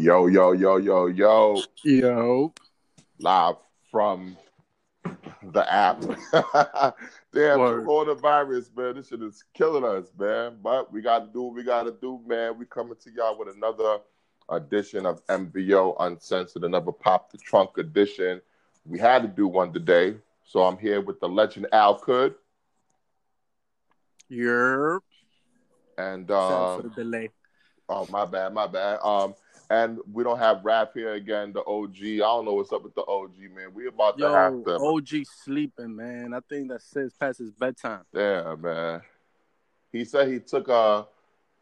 Yo, yo, yo, yo, yo. Yo. Live from the app. Damn, Word. coronavirus, man. This shit is killing us, man. But we got to do what we got to do, man. We coming to y'all with another edition of MVO Uncensored, another Pop the Trunk edition. We had to do one today. So I'm here with the legend Al Could. Yerp. And, Sorry um, for the delay. Oh, my bad, my bad. Um, and we don't have Rap here again, the OG. I don't know what's up with the OG, man. We about to have Yo, to. OG sleeping, man. I think that says past his bedtime. Yeah, man. He said he took uh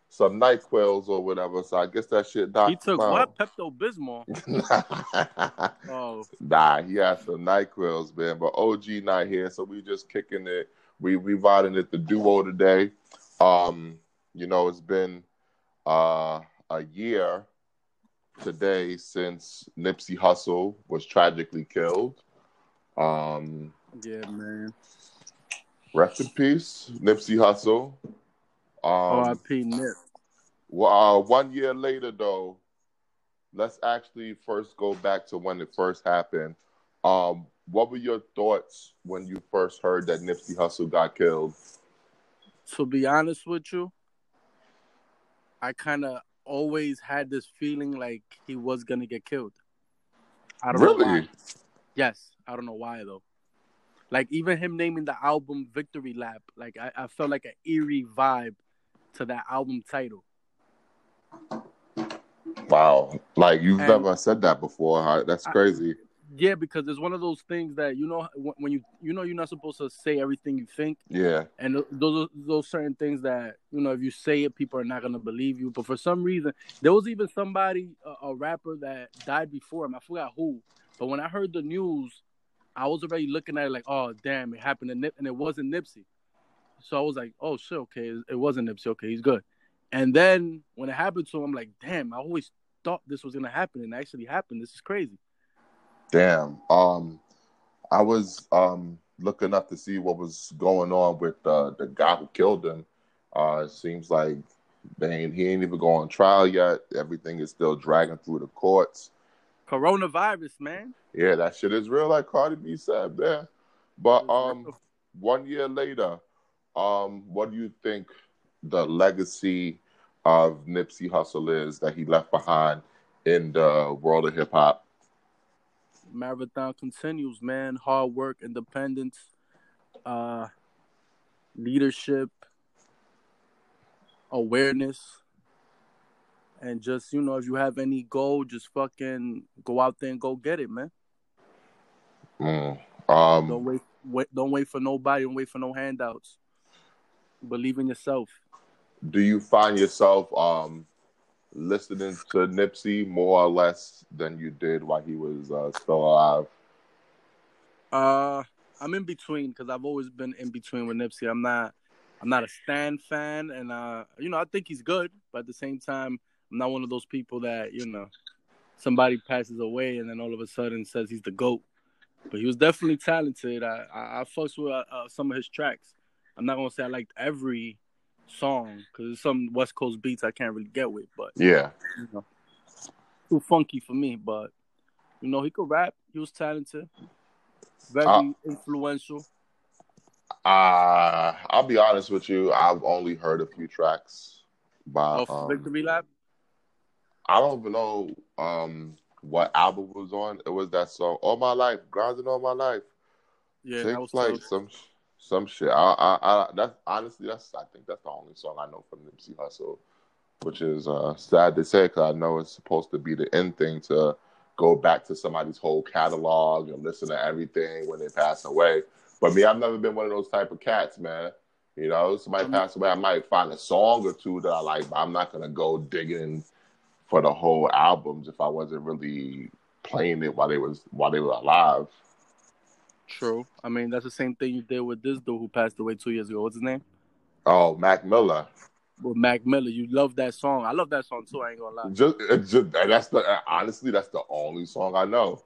some NyQuils or whatever, so I guess that shit knocked He took what? Pepto Bismol. Oh, nah, he had some NyQuils, man. But OG not here, so we just kicking it. We we riding it the duo today. Um, you know, it's been uh a year today since Nipsey Hussle was tragically killed. Um, yeah, man. rest in peace, Nipsey Hussle. Um, R.I.P. Nip. Well, uh, one year later, though, let's actually first go back to when it first happened. Um, what were your thoughts when you first heard that Nipsey Hussle got killed? To be honest with you, I kind of always had this feeling like he was gonna get killed. I don't know why. Really? Yes, I don't know why though. Like even him naming the album Victory Lap, like I, I felt like an eerie vibe to that album title. Wow. Like, you've And- never said that before. huh? That's I- crazy. Yeah, because it's one of those things that you know when you you know you're not supposed to say everything you think, Yeah. and those those certain things that you know if you say it, people are not gonna believe you. But for some reason, there was even somebody, a, a rapper that died before him. I forgot who, but when I heard the news, I was already looking at it like, oh damn, it happened to Nip, and it wasn't Nipsey. So I was like, oh shit, okay, it, it wasn't Nipsey. Okay, he's good. And then when it happened to him, I'm like, damn, I always thought this was gonna happen, and it actually happened. This is crazy. Damn. Um, I was um looking up to see what was going on with uh, the guy who killed him. Uh, it seems like they ain't, he ain't even going on trial yet. Everything is still dragging through the courts. Coronavirus, man. Yeah, that shit is real, like Cardi B said, man. But um, one year later, um, what do you think the legacy of Nipsey Hussle is that he left behind in the world of hip hop? Marathon continues, man. Hard work, independence, uh, leadership, awareness, and just you know, if you have any goal, just fucking go out there and go get it, man. Mm. Don't Um, wait, wait, don't wait for nobody. Don't wait for no handouts. Believe in yourself. do you find yourself um listening to Nipsey more or less than you did while he was uh, still alive? Uh, I'm in between because I've always been in between with Nipsey. I'm not, I'm not a Stan fan, and uh, you know, I think he's good, but at the same time, I'm not one of those people that you know, somebody passes away and then all of a sudden says he's the goat. But he was definitely talented. I I, I fucks with uh, uh, some of his tracks. I'm not gonna say I liked every song because some West Coast beats I can't really get with, but Yeah. you know, too funky for me. But you know, he could rap. He was talented, very Uh, influential. Uh, I'll be honest with you. I've only heard a few tracks by. Of um, Victory Lap. I don't even know um what album was on. It was that song "All My Life," grinding all my life. Yeah, Take that was tough. some some shit. I, I, I that's honestly that's I think that's the only song I know from Nipsey Hussle, which is uh, sad to say because I know it's supposed to be the end thing to go back to somebody's whole catalog and listen to everything when they pass away. But me, I've never been one of those type of cats, man. You know, somebody Um, pass away, I might find a song or two that I like, but I'm not gonna go digging for the whole albums if I wasn't really playing it while they was while they were alive. True. I mean, that's the same thing you did with this dude who passed away two years ago. What's his name? Oh, Mac Miller. Well, Mac Miller. You love that song. I love that song too. I ain't gonna lie. Just, just that's the honestly that's the only song I know.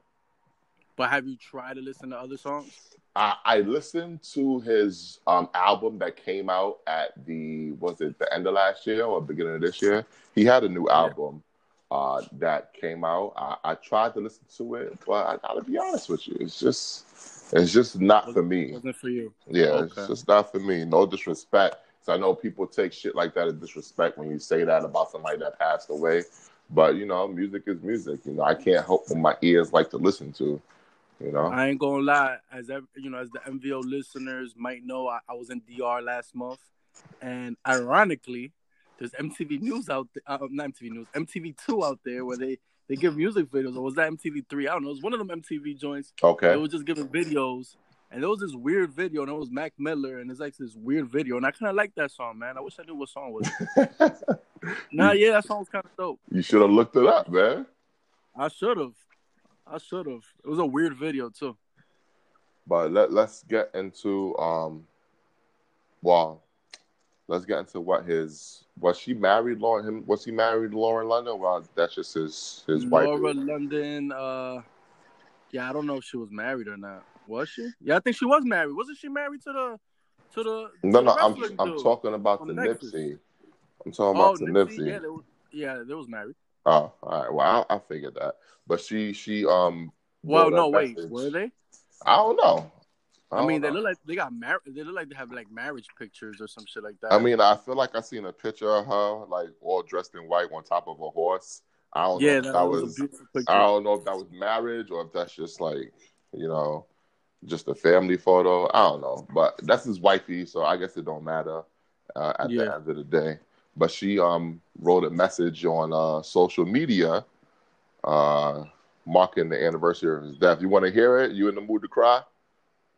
But have you tried to listen to other songs? I, I listened to his um, album that came out at the was it the end of last year or beginning of this year. He had a new album, uh, that came out. I, I tried to listen to it, but I gotta be honest with you, it's just it's just not for me. Wasn't for you. Yeah, Okay. it's just not for me. No disrespect. So I know people take shit like that as disrespect when you say that about somebody that passed away. But you know, music is music. You know, I can't help what my ears like to listen to. You know, I ain't gonna lie, as you know, as the MVO listeners might know, I, I was in DR last month, and ironically, there's MTV News out there, uh, not MTV News, MTV Two out there where they they give music videos, or was that MTV Three? I don't know. It was one of them MTV joints. Okay. They okay. was just giving videos, and there was this weird video, and it was Mac Miller, and it's like this weird video, and I kind of like that song, man. I wish I knew what song it was. nah, yeah, that song was kind of dope. you should have looked it up, man. I should have. I should have. It was a weird video too. But let let's get into um, well, let's get into what his was she married Lauren him was he married Lauren London? Well, that's just his his wife. Laura London. Uh, yeah, I don't know if she was married or not. Was she? Yeah, I think she was married. Wasn't she married to the to the? No, to no, the I'm wrestling I'm talking about on the Nexus. Nipsey. I'm talking Oh, about the Nipsey. Nipsey. Yeah, they was, yeah, they was married. Oh, all right. Well, I, I figured that, but she she um. Well, no, wait, message. were they? I don't know. I, don't mean, they know. look like they got married. They look like they have like marriage pictures or some shit like that. I mean, I feel like I seen a picture of her like all dressed in white on top of a horse. I don't know yeah, if that, that, was, was. I don't know if that was marriage or if that's just like you know, just a family photo. I don't know, but that's his wifey, so I guess it don't matter uh, at the end of the day. But she um wrote a message on uh, social media, uh, marking the anniversary of his death. You want to hear it? You in the mood to cry?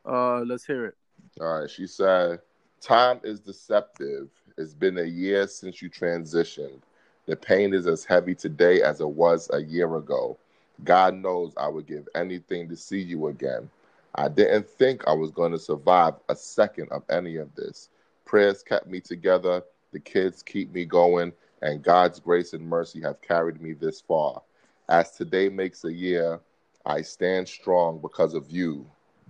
Uh, let's hear it. All right. She said, Time is deceptive. It's been a year since you transitioned. The pain is as heavy today as it was a year ago. God knows I would give anything to see you again. I didn't think I was going to survive a second of any of this. Prayers kept me together, the kids keep me going, and God's grace and mercy have carried me this far. As today makes a year, I stand strong because of you,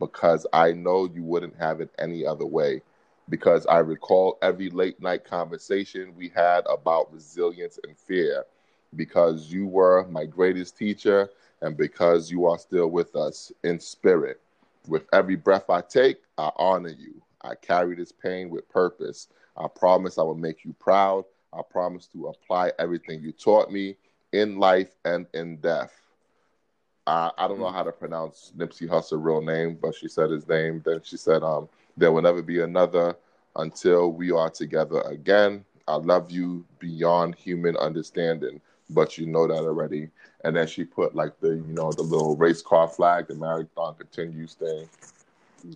because I know you wouldn't have it any other way. Because I recall every late night conversation we had about resilience and fear. Because you were my greatest teacher, and because you are still with us in spirit. With every breath I take, I honor you. I carry this pain with purpose. I promise I will make you proud. I promise to apply everything you taught me in life and in death. I, I don't know mm-hmm. how to pronounce Nipsey Hussle's real name, but she said his name. Then she said, um, there will never be another until we are together again. I love you beyond human understanding, but you know that already. And then she put like the, you know, the little race car flag, the marathon continues thing.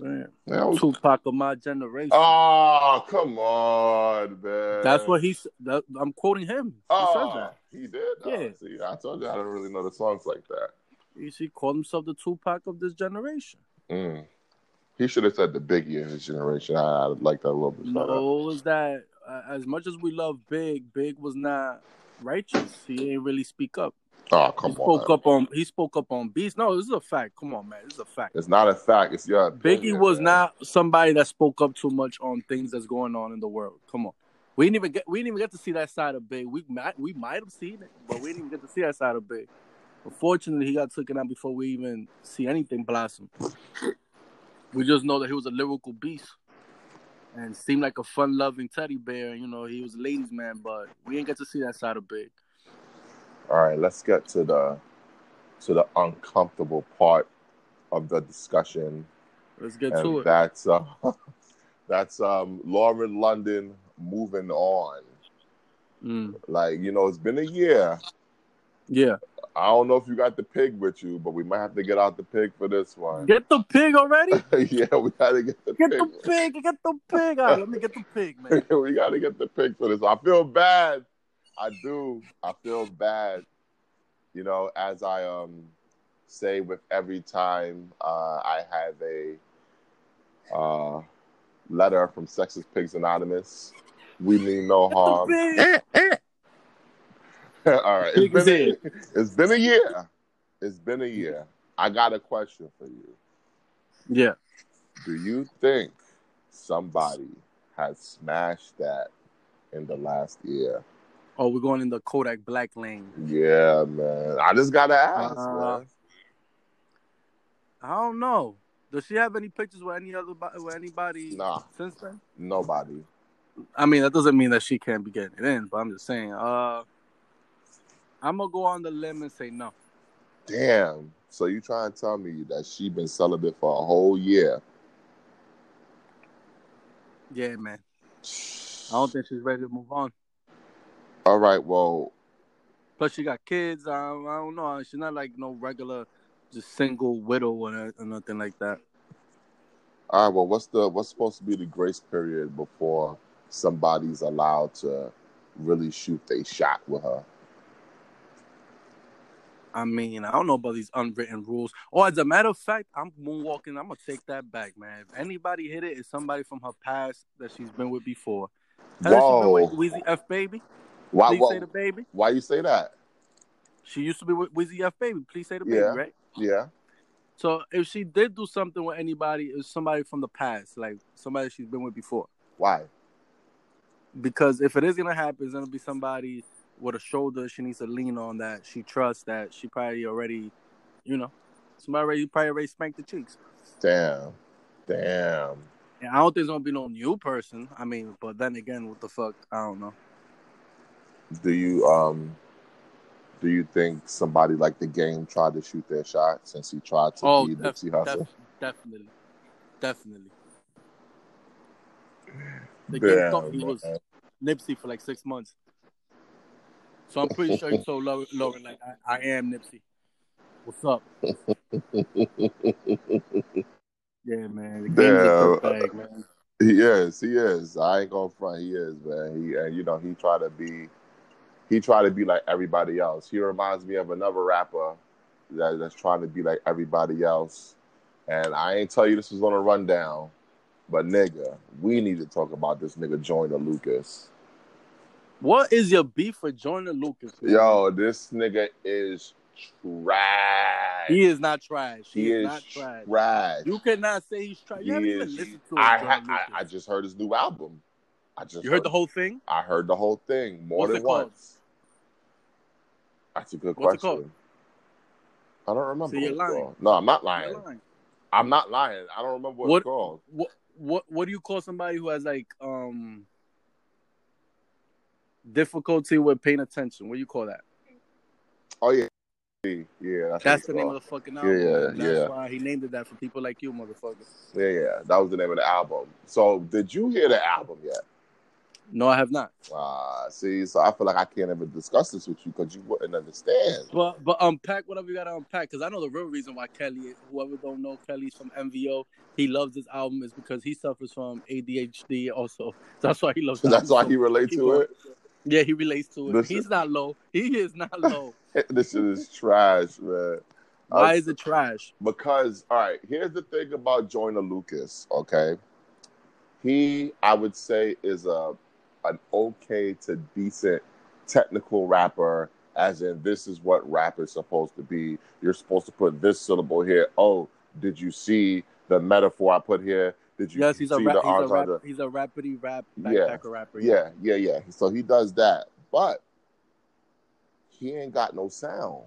Man. I was- Tupac of my generation. Oh, come on, man. That's what he's. That, I'm quoting him. He Oh, ah, said that. he did. Oh, Yeah. see, I told you I don't really know the songs like that. He, he called himself the Tupac of this generation. Mm. He should have said the Biggie of his generation. I, I'd like that a little bit better. No, was that uh, as much as we love Big, Big was not righteous. He didn't really speak up. Oh, come He spoke on. up on. He spoke up on Beast. No, this is a fact. Come on, man. This is a fact. It's not a fact. It's your Biggie was man. not somebody that spoke up too much on things that's going on in the world. Come on. We didn't even get we didn't even get to see that side of Big. We might we might have seen it, but we didn't even get to see that side of Big. Unfortunately, he got taken out before we even see anything blossom. We just know that he was a lyrical beast and seemed like a fun-loving teddy bear. You know, he was a ladies' man, but we didn't get to see that side of Big. All right, let's get to the to the uncomfortable part of the discussion, Let's get and to it. that's uh, that's um, Lauren London moving on. Mm. Like you know, it's been a year. Yeah, I don't know if you got the pig with you, but we might have to get out the pig for this one. get the pig already. yeah, we gotta get the pig. Get pig. the pig. Get the pig. All right, let me get the pig, man. we gotta get the pig for this. I feel bad. I do. I feel bad. You know, as I um say with every time uh, I have a uh, letter from Sexist Pigs Anonymous. We mean no harm. All right, it's been, a, it's been a year. It's been a year. I got a question for you. Yeah. Do you think somebody has smashed that in the last year? Oh, we're going in the Kodak Black lane. Yeah, man. I just gotta ask, Uh, man. I don't know. Does she have any pictures with any other with anybody Nah, since then? nobody. I mean, that doesn't mean that she can't be getting it in, but I'm just saying. Uh, I'm gonna go on the limb and say no. Damn. So you trying to tell me that she been celibate for a whole year? Yeah, man. I don't think she's ready to move on. All right. Well, Plus, she got kids. Um, I don't know. She's not like no regular, just single widow or, or nothing like that. all right. Well, what's the what's supposed to be the grace period before somebody's allowed to really shoot their shot with her? I mean, I don't know about these unwritten rules. Or as a matter of fact, I'm moonwalking. I'm gonna take that back, man. If anybody hit it, it's somebody from her past that she's been with before. Has Whoa. with Weezy F Baby? Why? Please Why, say the baby. why you say that? She used to be with Weezy F Baby. Please say the baby, Yeah. right? Yeah. So if she did do something with anybody, it's somebody from the past, like somebody she's been with before. Why? Because if it is gonna happen, it's gonna be somebody with a shoulder she needs to lean on that she trusts that she probably already, you know, somebody already probably already spanked the cheeks. Damn. Damn. And I don't think it's gonna be no new person. I mean, but then again, what the fuck? I don't know. Do you um? Do you think somebody like the game tried to shoot their shot since he tried to Oh, be def- Nipsey Hussle? def- definitely, definitely. The Damn, game thought he was. Nipsey for like six months. So I'm pretty sure he told Lauren, Lauren like, I, I am Nipsey. What's up? Yeah, man. The game's a Damn. dirtbag, man. He is. He is. I ain't gonna front. He is, man. He and you know he tried to be. He tried to be like everybody else. He reminds me of another rapper that, that's trying to be like everybody else. And I ain't tell you this was on a rundown, but nigga, we need to talk about this nigga Joyner Lucas. What is your beef with Jordan Lucas? man? Yo, this nigga is trash. he is not trash. He, He is, is not trash. trash. You cannot say he's trash. You He haven't even is- listened to it. I, I, I, just heard his new album. I just you heard the whole thing? I heard the whole thing more What's than called? once. That's a good What's it question. called? I don't remember. So you're lying. No, I'm not lying. lying. I'm not lying. I don't remember what, What- it's called. What what what do you call somebody who has like um difficulty with paying attention? What do you call that? Oh yeah, yeah. That's, That's the name of the fucking album. yeah, That's yeah. why he named it that for people like you, motherfucker. Yeah, yeah. That was the name of the album. So, did you hear the album yet? No, I have not. Uh, see, so I feel like I can't ever discuss this with you because you wouldn't understand. But but unpack whatever you gotta unpack because I know the real reason why Kelly, whoever don't know, Kelly's from MVO. He loves this album is because he suffers from ADHD also. That's why he loves. That's why he relates to it. Yeah, he relates to it. He's not low. He is not low. this is trash, man. Why is it trash? because all right here's the thing about joyner lucas okay he i would say is a an okay to decent technical rapper as in this is what rap is supposed to be you're supposed to put this syllable here oh did you see the metaphor i put here did you Yes, he's a rap, he's a rap, he's a rapidy rap Yeah. backpacker rapper. yeah yeah yeah so he does that but he ain't got no sound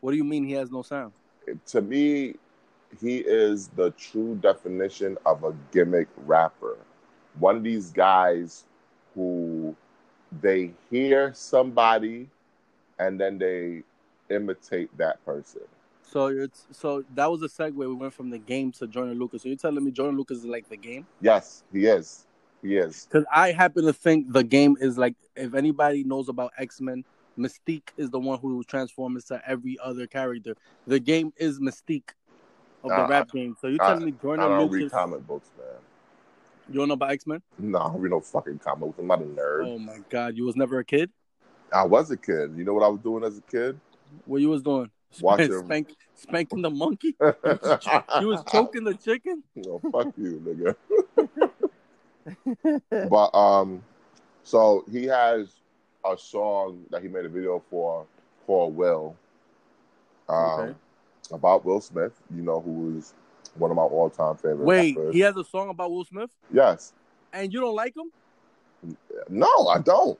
What do you mean he has no sound? to me, he is the true definition of a gimmick rapper. One of these guys who they hear somebody and then they imitate that person. So it's so that was a segue. We went from the game to Jordan Lucas. So you're telling me Jordan Lucas is like the game? Yes, he is. He is. Because I happen to think the game is like if anybody knows about X Men, Mystique is the one who transforms into every other character. The game is Mystique of the Uh, rap game. So you're I- telling me I Jordan don't read comic books, man. You don't know about X Men? No, I don't read no fucking comic books. I'm not a nerd. Oh my god, you was never a kid. I was a kid. You know what I was doing as a kid? What you was doing? Watching- Spank, spanking the monkey. you You was choking the chicken. Oh, fuck you, nigga. but um, so he has a song that he made a video for called "Will," um, Okay. about Will Smith. You know, who is one of my all-time favorite. Wait, rappers. he has a song about Will Smith, yes. and you don't like him? No, I don't.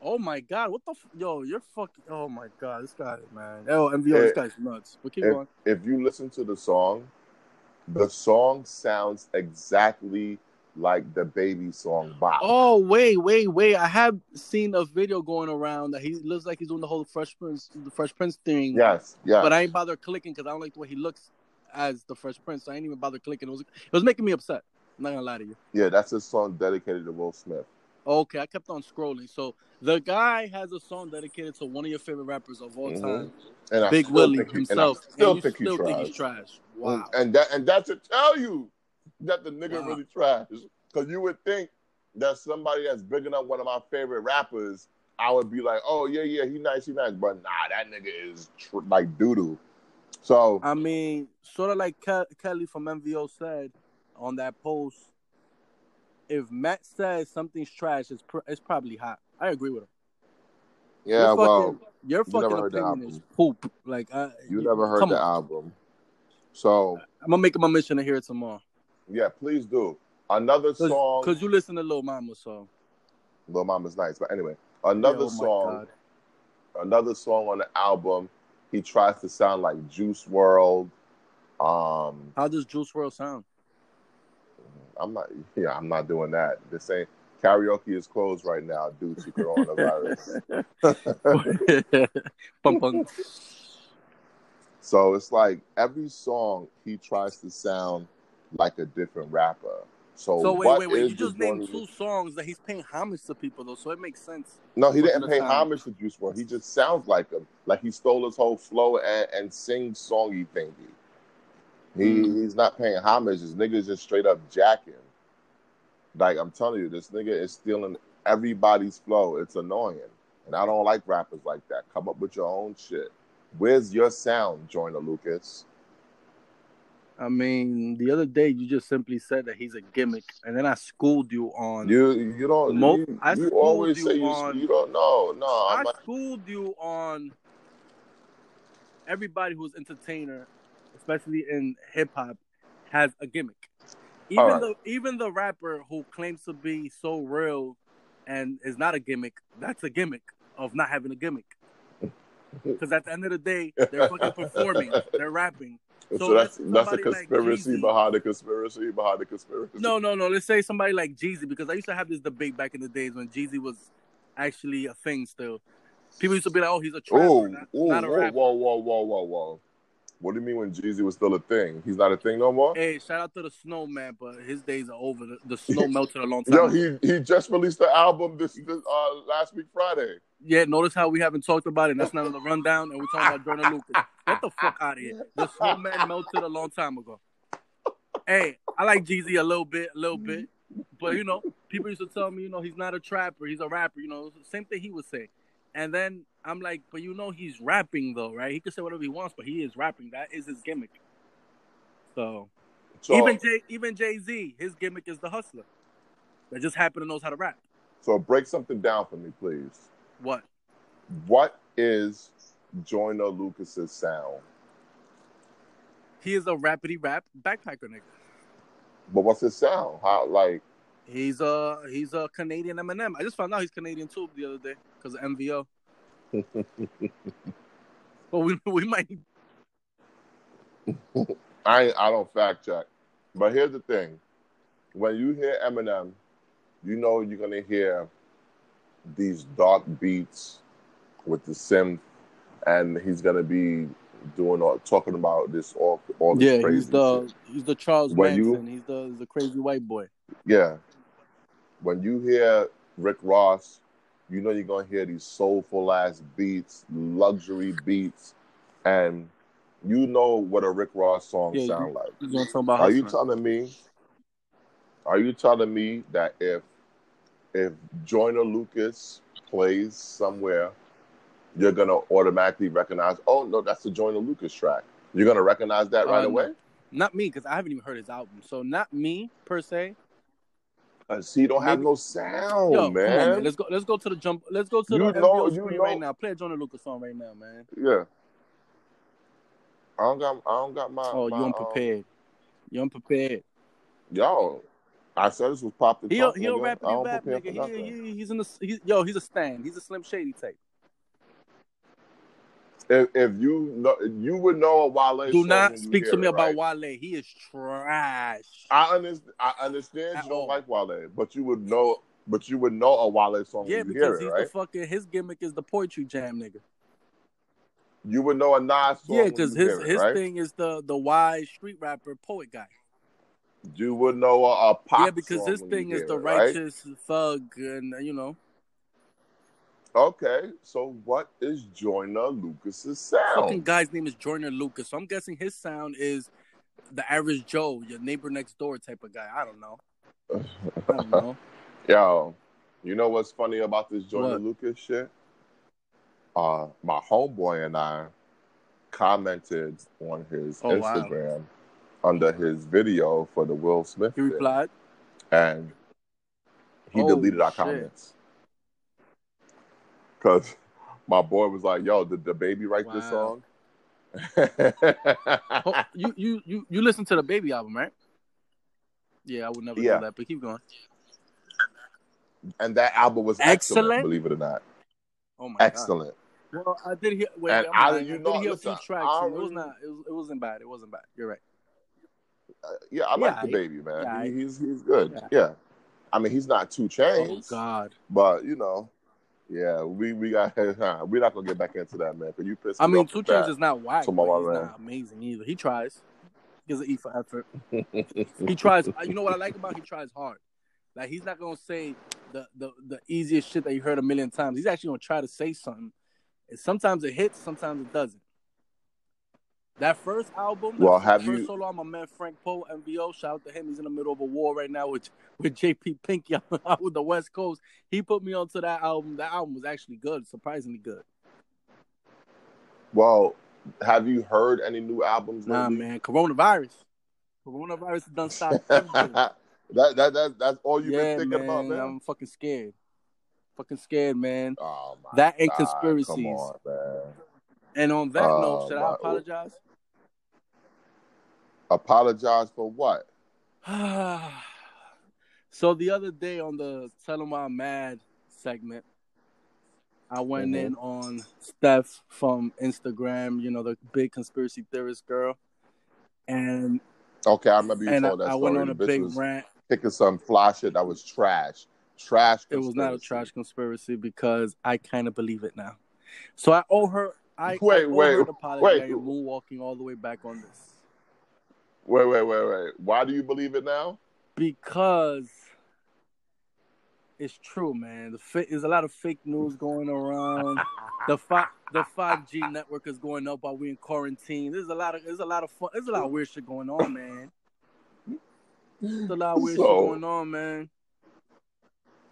Oh my god, what the f- yo? You're fucking. Oh my god, this guy, man. Oh, MVO, this It- guy's nuts. But keep if, going. if you listen to the song, the song sounds exactly like DaBaby song Bop. Oh wait, wait, wait! I have seen a video going around that he looks like he's doing the whole Fresh Prince, the Fresh Prince thing. yes, yes. But I ain't bother clicking because I don't like the way he looks as the Fresh Prince. So I ain't even bother clicking. It was it was making me upset. I'm not gonna lie to you. yeah, that's a song dedicated to Will Smith. Okay, I kept on scrolling. So the guy has a song dedicated to one of your favorite rappers of all Mhm. time, And Big Willie himself. And I still and think, still think he's trash. Wow. And that and that to tell you that the nigga Wow. really trash. Because you would think that somebody that's bigging up one of my favorite rappers, I would be like, oh yeah, yeah, he nice, he nice. But nah, that nigga is tr- like doo doo. So I mean, sort of like Ke- Kelly from MVO said on that post, if Matt says something's trash, it's pr- it's probably hot. I agree with him. yeah, your well, fucking, your you never fucking the opinion is poop. Like uh, you never heard the on. album. So I'm gonna make it my mission to hear it tomorrow. yeah, please do. Another song Cause, you listen to Lil Mama, so Lil Mama's nice, but anyway, another Yeah, oh song. Another song on the album. He tries to sound like Juice WRLD. Um, How does Juice WRLD sound? I'm not. Yeah, I'm not doing that. This ain't karaoke is closed right now due to coronavirus. So it's like every song he tries to sound like a different rapper. So, So wait, wait, wait! You just named two songs that he's paying homage to people, though, so it makes sense. No, he didn't pay homage to Juice WRLD. He just sounds like him. Like he stole his whole flow and, and sings songy thingy. He Mm. he's not paying homage. This nigga's just straight up jacking. Like I'm telling you, this nigga is stealing everybody's flow. It's annoying, and I don't like rappers like that. Come up with your own shit. Where's your sound, Joyner Lucas? I mean, the other day you just simply said that he's a gimmick, and then I schooled you on. You you don't. Mo- you, I you always you say on- you don't know. No, I'm I not, schooled you on everybody who's entertainer, especially in hip hop, has a gimmick. Even right. the even the rapper who claims to be so real and is not a gimmick, that's a gimmick of not having a gimmick. Because at the end of the day, they're fucking performing, they're rapping. so, So that's that's a somebody like conspiracy behind the conspiracy behind the conspiracy. No, no, no. Let's say somebody like Jeezy, because I used to have this debate back in the days when Jeezy was actually a thing still. People used to be like, "Oh, he's a trapper, Oh, not, oh, not a rapper." whoa, whoa, whoa, whoa, whoa. What do you mean when Jeezy was still a thing? He's not a thing no more? Hey, shout out to the snowman, but his days are over. The, the snow melted a long time. Yo, ago. he he just released the album this, this uh last week Friday. yeah, notice how we haven't talked about it. That's not on the rundown, and we're talking about Jordan Lucas. Get the fuck out of here. The snowman melted a long time ago. Hey, I like Jeezy a little bit, a little bit, but you know, people used to tell me, you know, he's not a trapper, he's a rapper. You know, same thing he would say. And then I'm like, but you know, he's rapping though, right? He can say whatever he wants, but he is rapping. That is his gimmick. So So even Jay, even Jay Z, his gimmick is the hustler. That just happen to knows how to rap. so break something down for me, please. What? What is Joyner Lucas's sound? He is a rapidy rap backpacker nigga. But what's his sound? How like He's a he's a Canadian Eminem. I just found out he's Canadian too the other day because of MVO. But we we might I I don't fact check. But here's the thing. When you hear Eminem, you know you're gonna hear these dark beats with the synth and he's gonna be doing all talking about this all all this yeah crazy he's the shit. he's the Charles When you- Manson. He's the the crazy white boy. Yeah. When you hear Rick Ross, you know you're gonna hear these soulful ass beats, luxury beats, and you know what a Rick Ross song Yeah, sound like. He's gonna talk about Are you telling me? Are you telling me that if if Joyner Lucas plays somewhere, you're gonna automatically recognize? Oh no, that's the Joyner Lucas track. You're gonna recognize that right Uh, away. Not me because I haven't even heard his album. So not me per se. Uh, see, you don't have Maybe- no sound, Yo, come on, man. man. Let's go. Let's go to the jump. Let's go to You the know- you screen know- right now. Play a Joyner Lucas song right now, man. Yeah. I don't got. I don't got my. Oh, my, you um, unprepared. You unprepared. yo, I said this was popping. the He'll trunk, he'll rap you don't back, nigga. He, he, he's in the he, yo. He's a stand. He's a Slim Shady type. If, if you know, you would know a Wale. Do not speak to me it, about right? Wale. He is trash. I understand. I understand At you don't all. like Wale, but you would know. But you would know a Wale song yeah, when you hear because it, he's right? the fucking his gimmick is the poetry jam, nigga. You would know a Nas song. Yeah, because his it, his right? thing is the the wise street rapper poet guy. You would know a, a pop. yeah, because his thing is the righteous thug, and you know, Okay, so what is Joyner Lucas's sound? fucking guy's name is Joyner Lucas. So I'm guessing his sound is the average Joe, your neighbor next door type of guy. I don't know. I don't know. Yo, you know what's funny about this Joyner What? Lucas shit? Uh, my homeboy and I commented on his Oh, wow. Instagram under his video for the Will Smith He replied, and he Oh, deleted our shit. comments because my boy was like, "Yo, did DaBaby write this song?" oh, "You you you you listen to DaBaby album, right?" Yeah, I would never Yeah. do that, but keep going. and that album was excellent, Excellent? believe it or not, Oh my god. excellent. Well, I did hear. Wait, And I- you I know, did hear listen, a few tracks. It was not. It, was, it wasn't bad. It wasn't bad. You're right. Uh, yeah, I like DaBaby man. yeah, he, he's he's good. Yeah. Yeah. I mean he's not 2 Chainz, Oh God. but you know, yeah, we we got we're not gonna get back into that man. Cause you pissed I me mean, off Two with is not whack, So, but he's not amazing either. He tries. He gives an E for effort. He tries. Uh, you know what I like about? Him? He tries hard. Like he's not gonna say the, the the easiest shit that you heard a million times. He's actually gonna try to say something. And sometimes it hits, sometimes it doesn't. That first album, that Well, have first you- solo, my man Frank Poe, MVO, shout out to him. He's in the middle of a war right now with with JP Pinky out with the West Coast. He put me onto that album. That album was actually good, surprisingly good. well, have you heard any new albums? Nah, lately? man, coronavirus. Coronavirus has done stopped everything. that, that that that's all you've yeah, been thinking man, about, man. I'm fucking scared. Fucking scared, man. Oh my That and God, conspiracies. Come on, man. And on that Oh, note, should I apologize? Apologize for what? so the other day on the Tell 'em I'm Mad segment, I went Mhm. in on Steph from Instagram, you know, the big conspiracy theorist girl. And Okay, I remember you and I, told that I story. went on a big rant. picking some fly shit that was trash. Trash. It was not a trash conspiracy because I kind of believe it now. So I owe her. I, Wait, I owe wait, her an apology. wait. I moonwalking all the way back on this Wait, wait, wait, wait. Why do you believe it now? because it's true, man. The fa- there's a lot of fake news going around. the five the five G network is going up while we're in quarantine. There's a lot of there's a lot of fun. There's a lot of weird shit going on, man. There's a lot of weird shit going on, man.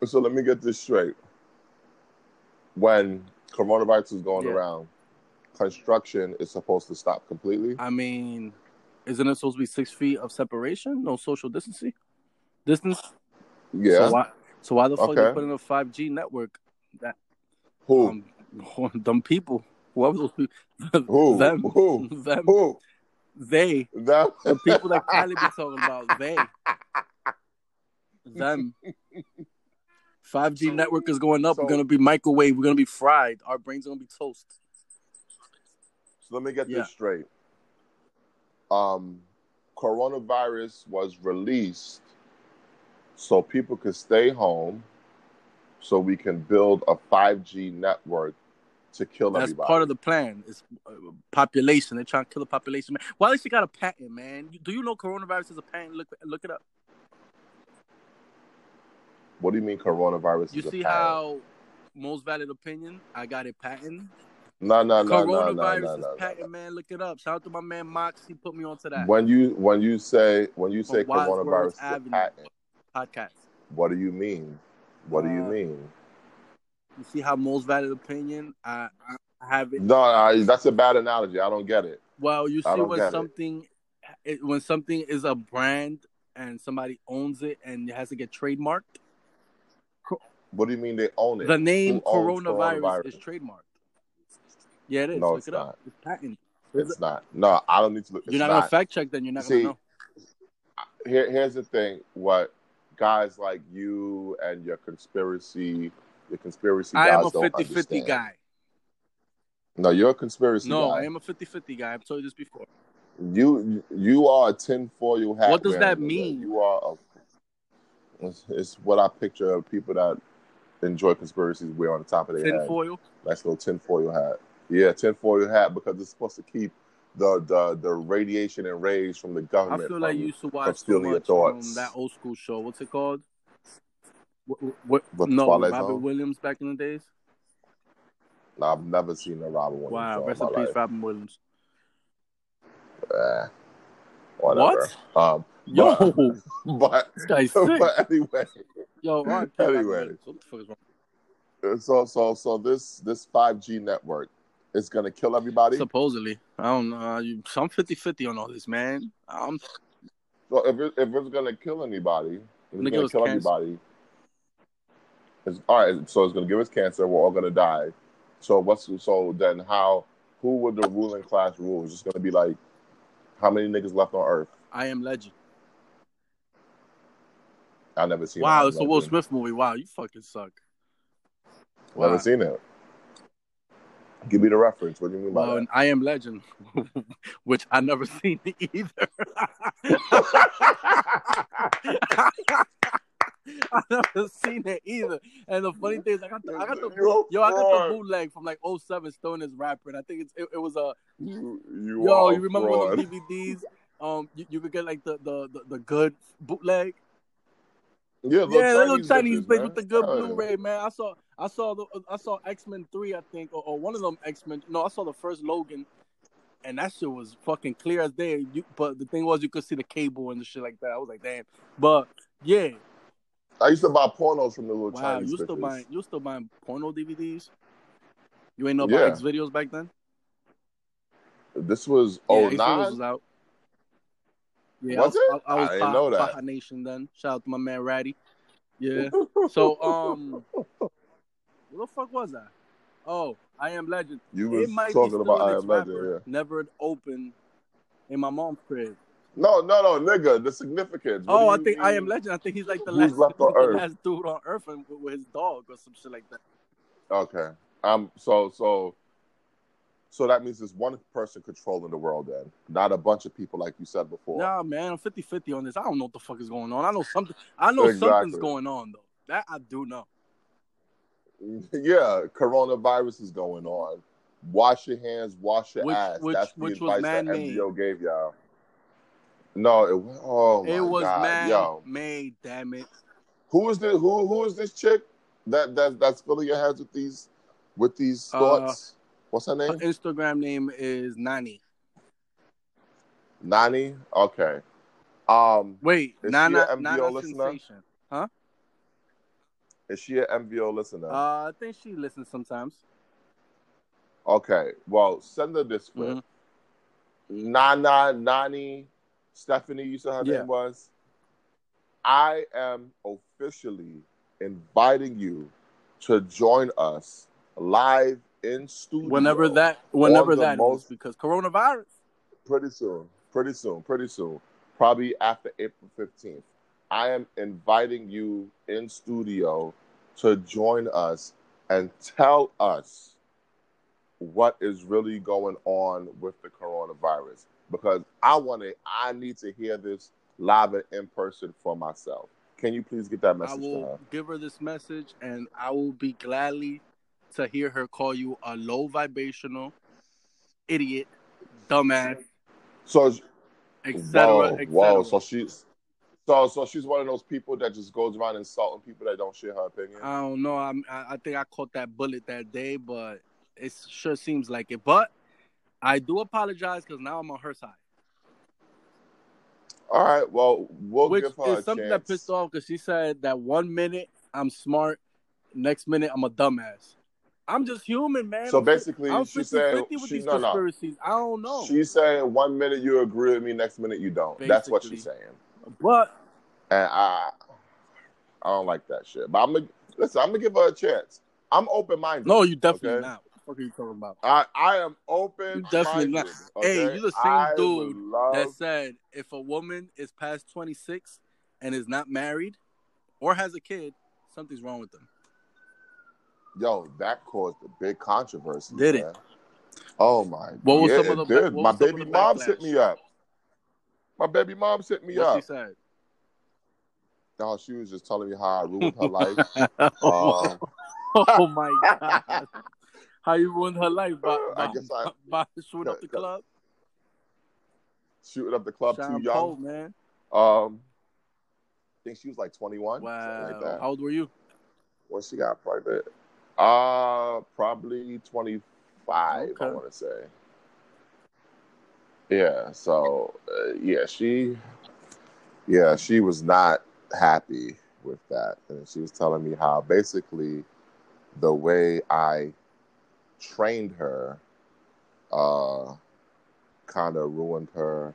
So let me get this straight. When coronavirus is going Yeah. around, construction is supposed to stop completely. I mean, isn't it supposed to be six feet of separation? No social distancing. Distance. Yeah. So why? So why the fuck Okay. they put in a five G network? That Who? um, them people, whoever those people, Who? them, Who? them, Who? they, Them? the people that Kylie be talking about, they, them. Five G So- network is going up. so- We're gonna be microwave. We're gonna be fried. Our brains are gonna be toast. So let me get Yeah. this straight. Um, coronavirus was released so people could stay home, so we can build a 5G network to kill That's everybody. part of the plan. It's uh, population. They're trying to kill the population. Man. Why at you got a patent, man? Do you know coronavirus is a patent? Look, look it up. what do you mean coronavirus You is a see how most valid opinion? I got a patent. No, no, no, no, no, Coronavirus no, is no, patent, man. Look it up. Shout out to my man Mox. He put me onto that When you when you say when you say From coronavirus is Avenue. patent, podcast. what do you mean? What do you Uh, mean? You see how most valid opinion? I, I have it. No, I, that's a bad analogy. I don't get it. Well, you see when something it, when something is a brand and somebody owns it and it has to get trademarked. What do you mean they own it? The name coronavirus, coronavirus? is trademarked. Yeah, it is. No, Look it's it up. not. It's patent. It's not. No, I don't need to look. You're it's not, gonna fact check, then you're not See, gonna know. Here, here's the thing. What guys like you and your conspiracy, your conspiracy I guys am a don't 50 50 understand. guy. No, you're a conspiracy No, guy. I am a 50 50 guy. I've told you this before. You you are a tinfoil hat. What does that mean? You are a. It's, it's what I picture of people that enjoy conspiracies wear on the top of their head. Tinfoil. Nice little tinfoil hat. Yeah, tinfoil hat because it's supposed to keep the the, the radiation and rays from the government. I feel like from- you used to watch too much um, thoughts. that old school show. What's it called? What, what, What, no, Twilight Robert Zone? Williams back in the days. Nah, I've never seen a Robin Williams Wow, rest in peace, life. Robin Williams. Eh, whatever. Um, Yo, but, but this guy's sick. but anyway, Yo, right, Anyway. Williams. What the fuck is wrong? so so so this this five G network is gonna kill everybody. Supposedly, I don't know. You, I'm 50-50 on all this, man. I'm So if it, if it's gonna kill anybody, if it's gonna kill cancer. everybody. It's, all right, so it's gonna give us cancer. We're all gonna die. So what's so then? How? Who would the ruling class rule? It's just gonna be like, how many niggas left on Earth? I am legend. I never seen. Wow, it. it's a Will Smith movie. Wow, you fucking suck. I've never seen it. Give me the reference. What do you mean by Well, that? I am legend, which I never seen either. I never seen it either. And the funny thing is, I got the, I got the yo, I got the bootleg from like 07 Stone as rapper, and I think it's it, it was a You, you yo. You remember one fraud. of the DVDs? Um, you, you could get like the the the, the good bootleg. Yeah, yeah, little Chinese bitch with the good. Blu-ray, man. I saw, I saw the, I saw X Men Three, I think, or, or one of them X Men. No, I saw the first Logan, and that shit was fucking clear as day. You, but the thing was, you could see the cable and the shit like that. I was like, damn. But yeah, I used to buy pornos from the little wow, Chinese you still bitches. buying, you still buying porno DVDs? You ain't know Yeah. about X videos back then? This was Yeah, oh videos nine. was out. Yeah, Was I it? was, I, I was I didn't know that. Nation then. Shout out to my man Ratty. Yeah. So um, what the fuck was that? Oh, I am Legend. you was might be talking about I Am Legend. Yeah. Never open in my mom's crib. No, no, no, nigga. The significance. What oh, I think I am Legend. I think he's like the Who's last, left on Earth? last dude on Earth and with, with his dog or some shit like that. Okay. Um. So so. So that means there's one person controlling the world, then, not a bunch of people like you said before. Nah, man, I'm 50-50 on this. I don't know what the fuck is going on. I know something. I know Exactly. something's going on though. That I do know. Yeah, coronavirus is going on. Wash your hands, wash your Which- ass. which- That's the advice that man-made. Gave y'all. No, it was. Oh my it was god, man yo, made. Damn it. who is this? Who who is this chick that that that's filling your heads with these with these Uh, thoughts? What's her Her name? Instagram name is Nani. Nani. Okay. Um, Wait, Nana, Nana listener? Sensation. Is she an MVO listener? Uh, I think she listens sometimes. okay. Well, send her this clip. Mhm. Nana, Nani, Stephanie, you said her Yeah. name was. I am officially inviting you to join us live in studio. Whenever that, whenever that that is, most- because coronavirus. pretty soon, pretty soon, pretty soon, probably after April 15th. I am inviting you in studio to join us and tell us what is really going on with the coronavirus because I want to I need to hear this live and in person for myself. Can you please get that I message to will her? give her this message, and I will be gladly to hear her call you a low vibrational idiot, dumbass, So etc. whoa, etc. whoa, so she's so so she's one of those people that just goes around insulting people that don't share her opinion. I don't know. I I think I caught that bullet that day, but it sure seems like it. But I do apologize because now I'm on her side, All right, well, we'll which give her a is something chance. that pissed off because she said that one minute I'm smart, next minute I'm a dumbass. I'm just human, man. So I'm basically, I'm she said 50 with she, no, no. I don't know. She's saying one minute you agree with me, next minute you don't. That's what she's saying, but and I, I don't like that shit. But I'm gonna listen. I'm gonna give her a chance. I'm open minded. no, you definitely Okay. not. What the fuck are you talking about? I I am open. You definitely not. Hey, you the same dude love, That said, if a woman is past 26 and is not married, or has a kid, something's wrong with them. Yo, that caused a big controversy. Did man. it? Oh my! What was yeah, some of it the- did. My was some of baby mom hit me up. My baby mom hit me What up. she said? No, she was just telling me how I ruined her life. oh, Um, oh my god! How you ruined her life by, I by, guess I- by shooting up the club? shooting up the club Sean too young. Paul, man. Um, I think she was like 21. Wow. like that. How old were you? When she got private, uh, probably 25. I want to say. Yeah. So uh, yeah, she, yeah, she was not happy with that, and she was telling me how basically the way I trained her, uh, kind of ruined her,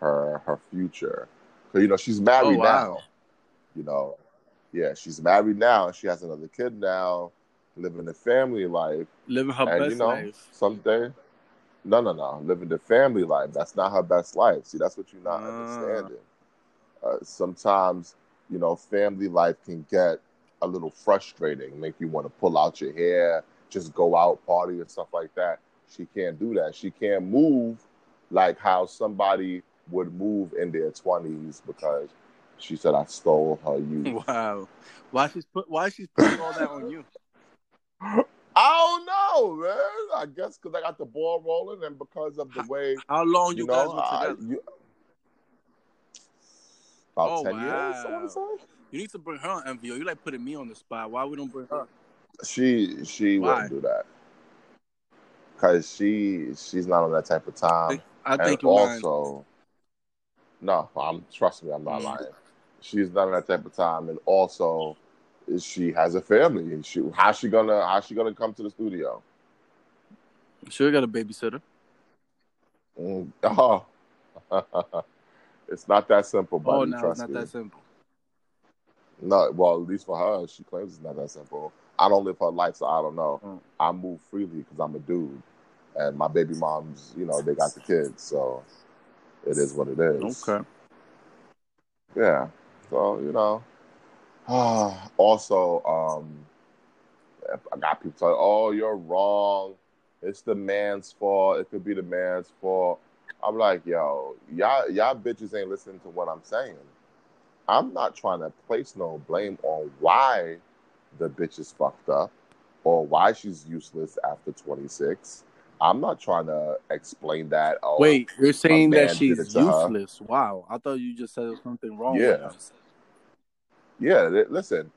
her her future. 'Cause, you know she's married Oh, wow. now. You know, yeah, she's married now. She has another kid now, living a family life. Living her and best you know, life. someday, no, no, no, living the family life. That's not her best life. See, that's what you're not Ah. understanding. Uh, sometimes, you know, family life can get a little frustrating, make you want to pull out your hair, just go out, party, and stuff like that. She can't do that. She can't move like how somebody would move in their 20s because she said, I stole her youth. Wow. Why she's put? Why she's putting all that on you? I don't know, man. I guess because I got the ball rolling and because of the way How long you, you, guys know, were I- together? you- about Oh, 10 years, I wow. say. You need to bring her on MVO. You like putting me on the spot. Why we don't bring her? She she Why? wouldn't do that because she she's not on that type of time. I think you're lying. also, no, I'm trust me, I'm not Mhm. lying. She's not on that type of time, and also, she has a family. And she how's she gonna how's she gonna come to the studio? Sure, got a babysitter. Mm, oh, it's not that simple, buddy. oh no, it's not me. that simple. No, well, at least for her, she claims it's not that simple. I don't live her life, so I don't know. Mm. I move freely because I'm a dude, and my baby moms, you know, they got the kids, so it is what it is. Okay. Yeah. So you know. also, um, I got people telling, "Oh, you're wrong. It's the man's fault. It could be the man's fault." I'm like, yo, y'all, y'all bitches ain't listening to what I'm saying. I'm not trying to place no blame on why the bitch is fucked up or why she's useless after 26. I'm not trying to explain that. Oh, Wait, you're saying that she's it to her. useless? Wow, I thought you just said something wrong. Yeah. With her. Yeah, li- listen.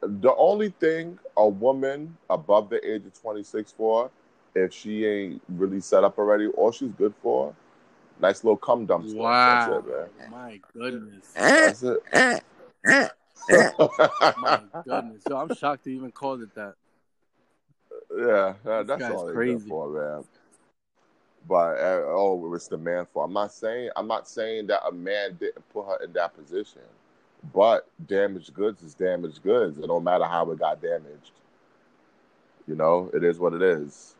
The only thing a woman above the age of 26 for, if she ain't really set up already, all she's good for, nice little cum dumpster. Wow. That's it, man. My goodness. Eh, eh, that's it. Eh, My goodness. Yo, I'm shocked you even called it that. yeah, that- that's all they're crazy. good for, man. But uh, oh, it's the man for. I'm not saying I'm not saying that a man didn't put her in that position, but damaged goods is damaged goods. It don't matter how it got damaged. You know, it is what it is.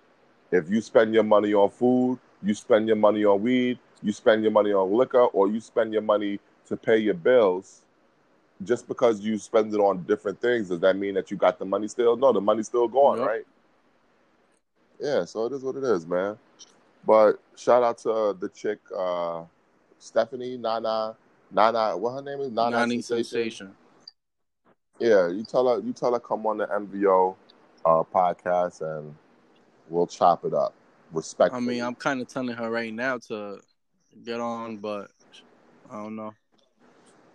If you spend your money on food, you spend your money on weed, you spend your money on liquor, or you spend your money to pay your bills. Just because you spend it on different things, does that mean that you got the money still? No, the money's still going, Yep. right? Yeah, so it is what it is, man. But shout out to the chick, uh, Stephanie Nana, Nana. What her name is? Nana Nani Sensation. sensation. Yeah, you tell her. You tell her come on the MVO uh, podcast, and we'll chop it up. Respect. I mean, I'm kind of telling her right now to get on, but I don't know.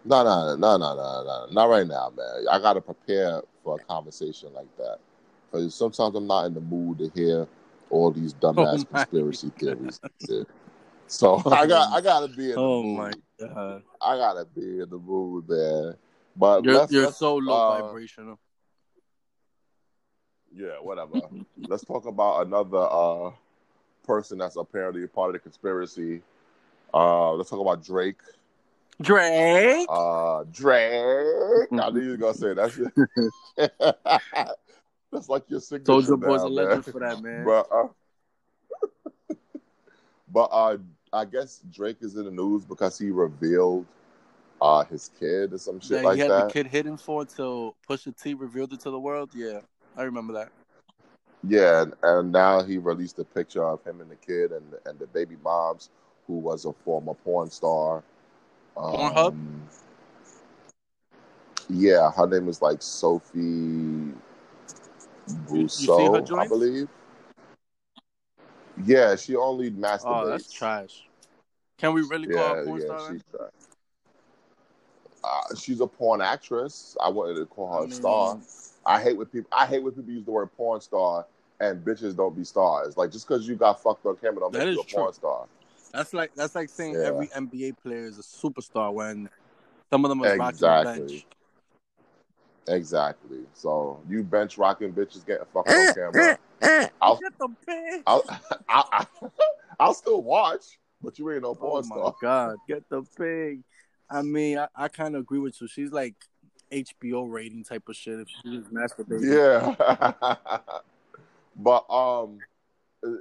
No, no, no, no, no, no, not right now, man. I gotta prepare for a conversation like that because sometimes I'm not in the mood to hear all these dumbass Oh, conspiracy theories. And shit. So I got, I gotta be in the Oh mood. my god. I gotta be in the mood, man. But You're let's, you're let's, so low uh, vibrational. Yeah, whatever. let's talk about another uh, person that's apparently a part of the conspiracy. Uh, let's talk about Drake. Drake. Uh, Drake. I knew you were gonna say that. Shit. That's like your signature. Soldier Boy's a legend for that, man. But uh, but uh, I guess Drake is in the news because he revealed uh his kid or some shit like that he had the kid hidden for till Pusha T revealed it to the world. Yeah, I remember that. Yeah, and, and now he released a picture of him and the kid and and the baby moms, who was a former porn star. Pornhub? Um, Yeah, her name is like Sophie you see her Brussaux, I believe. Yeah, she only masturbates. Oh, that's trash. Can we really call her a porn yeah, star? she's. Uh, she's a porn actress. I wanted to call her a star. I hate when people. I hate when people use the word porn star and bitches don't be stars. Like just because you got fucked on camera don't That make you a true. porn star. That's like that's like saying Yeah. every NBA player is a superstar when some of them are rocking the Exactly. bench. Exactly. So you bench rocking bitches getting fucked on camera. I'll, Get the. I'll, I'll, I'll, I'll still watch, but you ain't no porn Oh my star. god, get the pig. I mean, I, I kind of agree with you. She's like HBO rating type of shit if she was masturbating. Yeah. but um,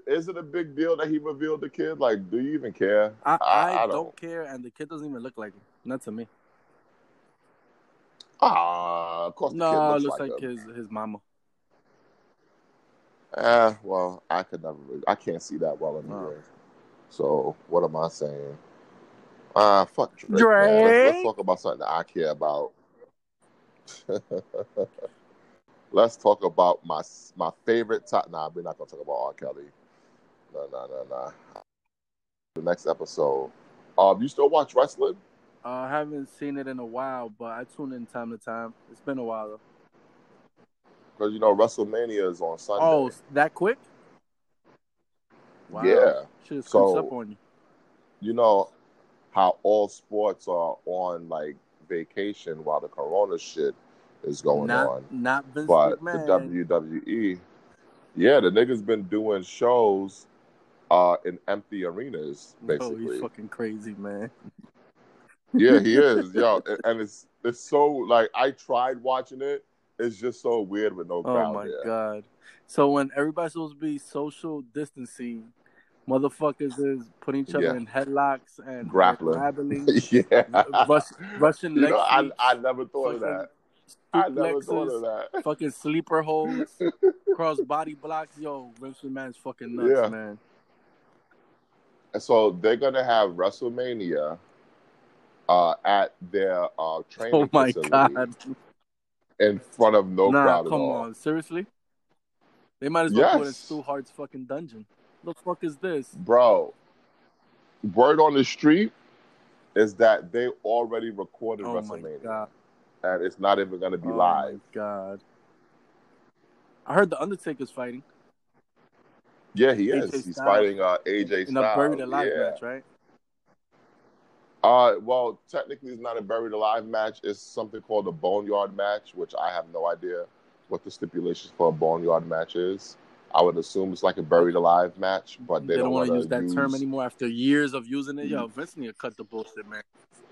is it a big deal that he revealed the kid? Like, do you even care? I, I- I, don't. don't. care, and the kid doesn't even look like him. Not to me. Ah, of course the No, looks, looks like, like, his his mama. Eh, well, I could never. Really, I can't see that well anyway. Oh. So what am I saying? Ah, fuck Drake. Man. Let's, let's talk about something that I care about. let's talk about my my favorite top. Nah, we're not gonna talk about R. Kelly. No, no, no, no. The next episode. Um, you still watch wrestling? Uh, I haven't seen it in a while, but I tune in time to time. It's been a while though. Because you know WrestleMania is on Sunday. Oh, that quick? Wow. yeah. Creeps So- up on you. you know how all sports are on like vacation while the corona shit is going not, on. Not Vince But McMahon. the WWE, yeah, the niggas been doing shows uh in empty arenas, Oh, basically. he's fucking crazy, man. yeah, he is, yo, and- and it's it's so like I tried watching it. It's just so weird with no Oh my there. god. So when everybody's supposed to be social distancing, motherfuckers is putting each other Yeah. in headlocks and Grappling. grappling, yeah, Rush, Russian you know, I I never thought of that. I never thought of that. fucking sleeper holds, cross body blocks. Yo, Vince McMahon's fucking nuts, Yeah. man. And so they're gonna have WrestleMania uh, at their uh, training Oh my facility god. In front of no nah, crowd at come all. on, seriously? They might as well put it in Yes. Stu Hart's fucking dungeon. The fuck is this? Bro, word on the street is that they already recorded Oh my WrestleMania, god. and it's not even gonna be oh live. god. I heard the Undertaker's fighting Yeah, he AJ is. He's fighting uh, AJ in a buried Styles. alive yeah. match, right? Uh, well, technically, it's not a buried alive match. It's something called a boneyard match, which I have no idea what the stipulations for a boneyard match is. I would assume it's like a buried alive match, but they, They, don't want want to use that term anymore after years of using it. Yo, Vince need to cut the bullshit, man.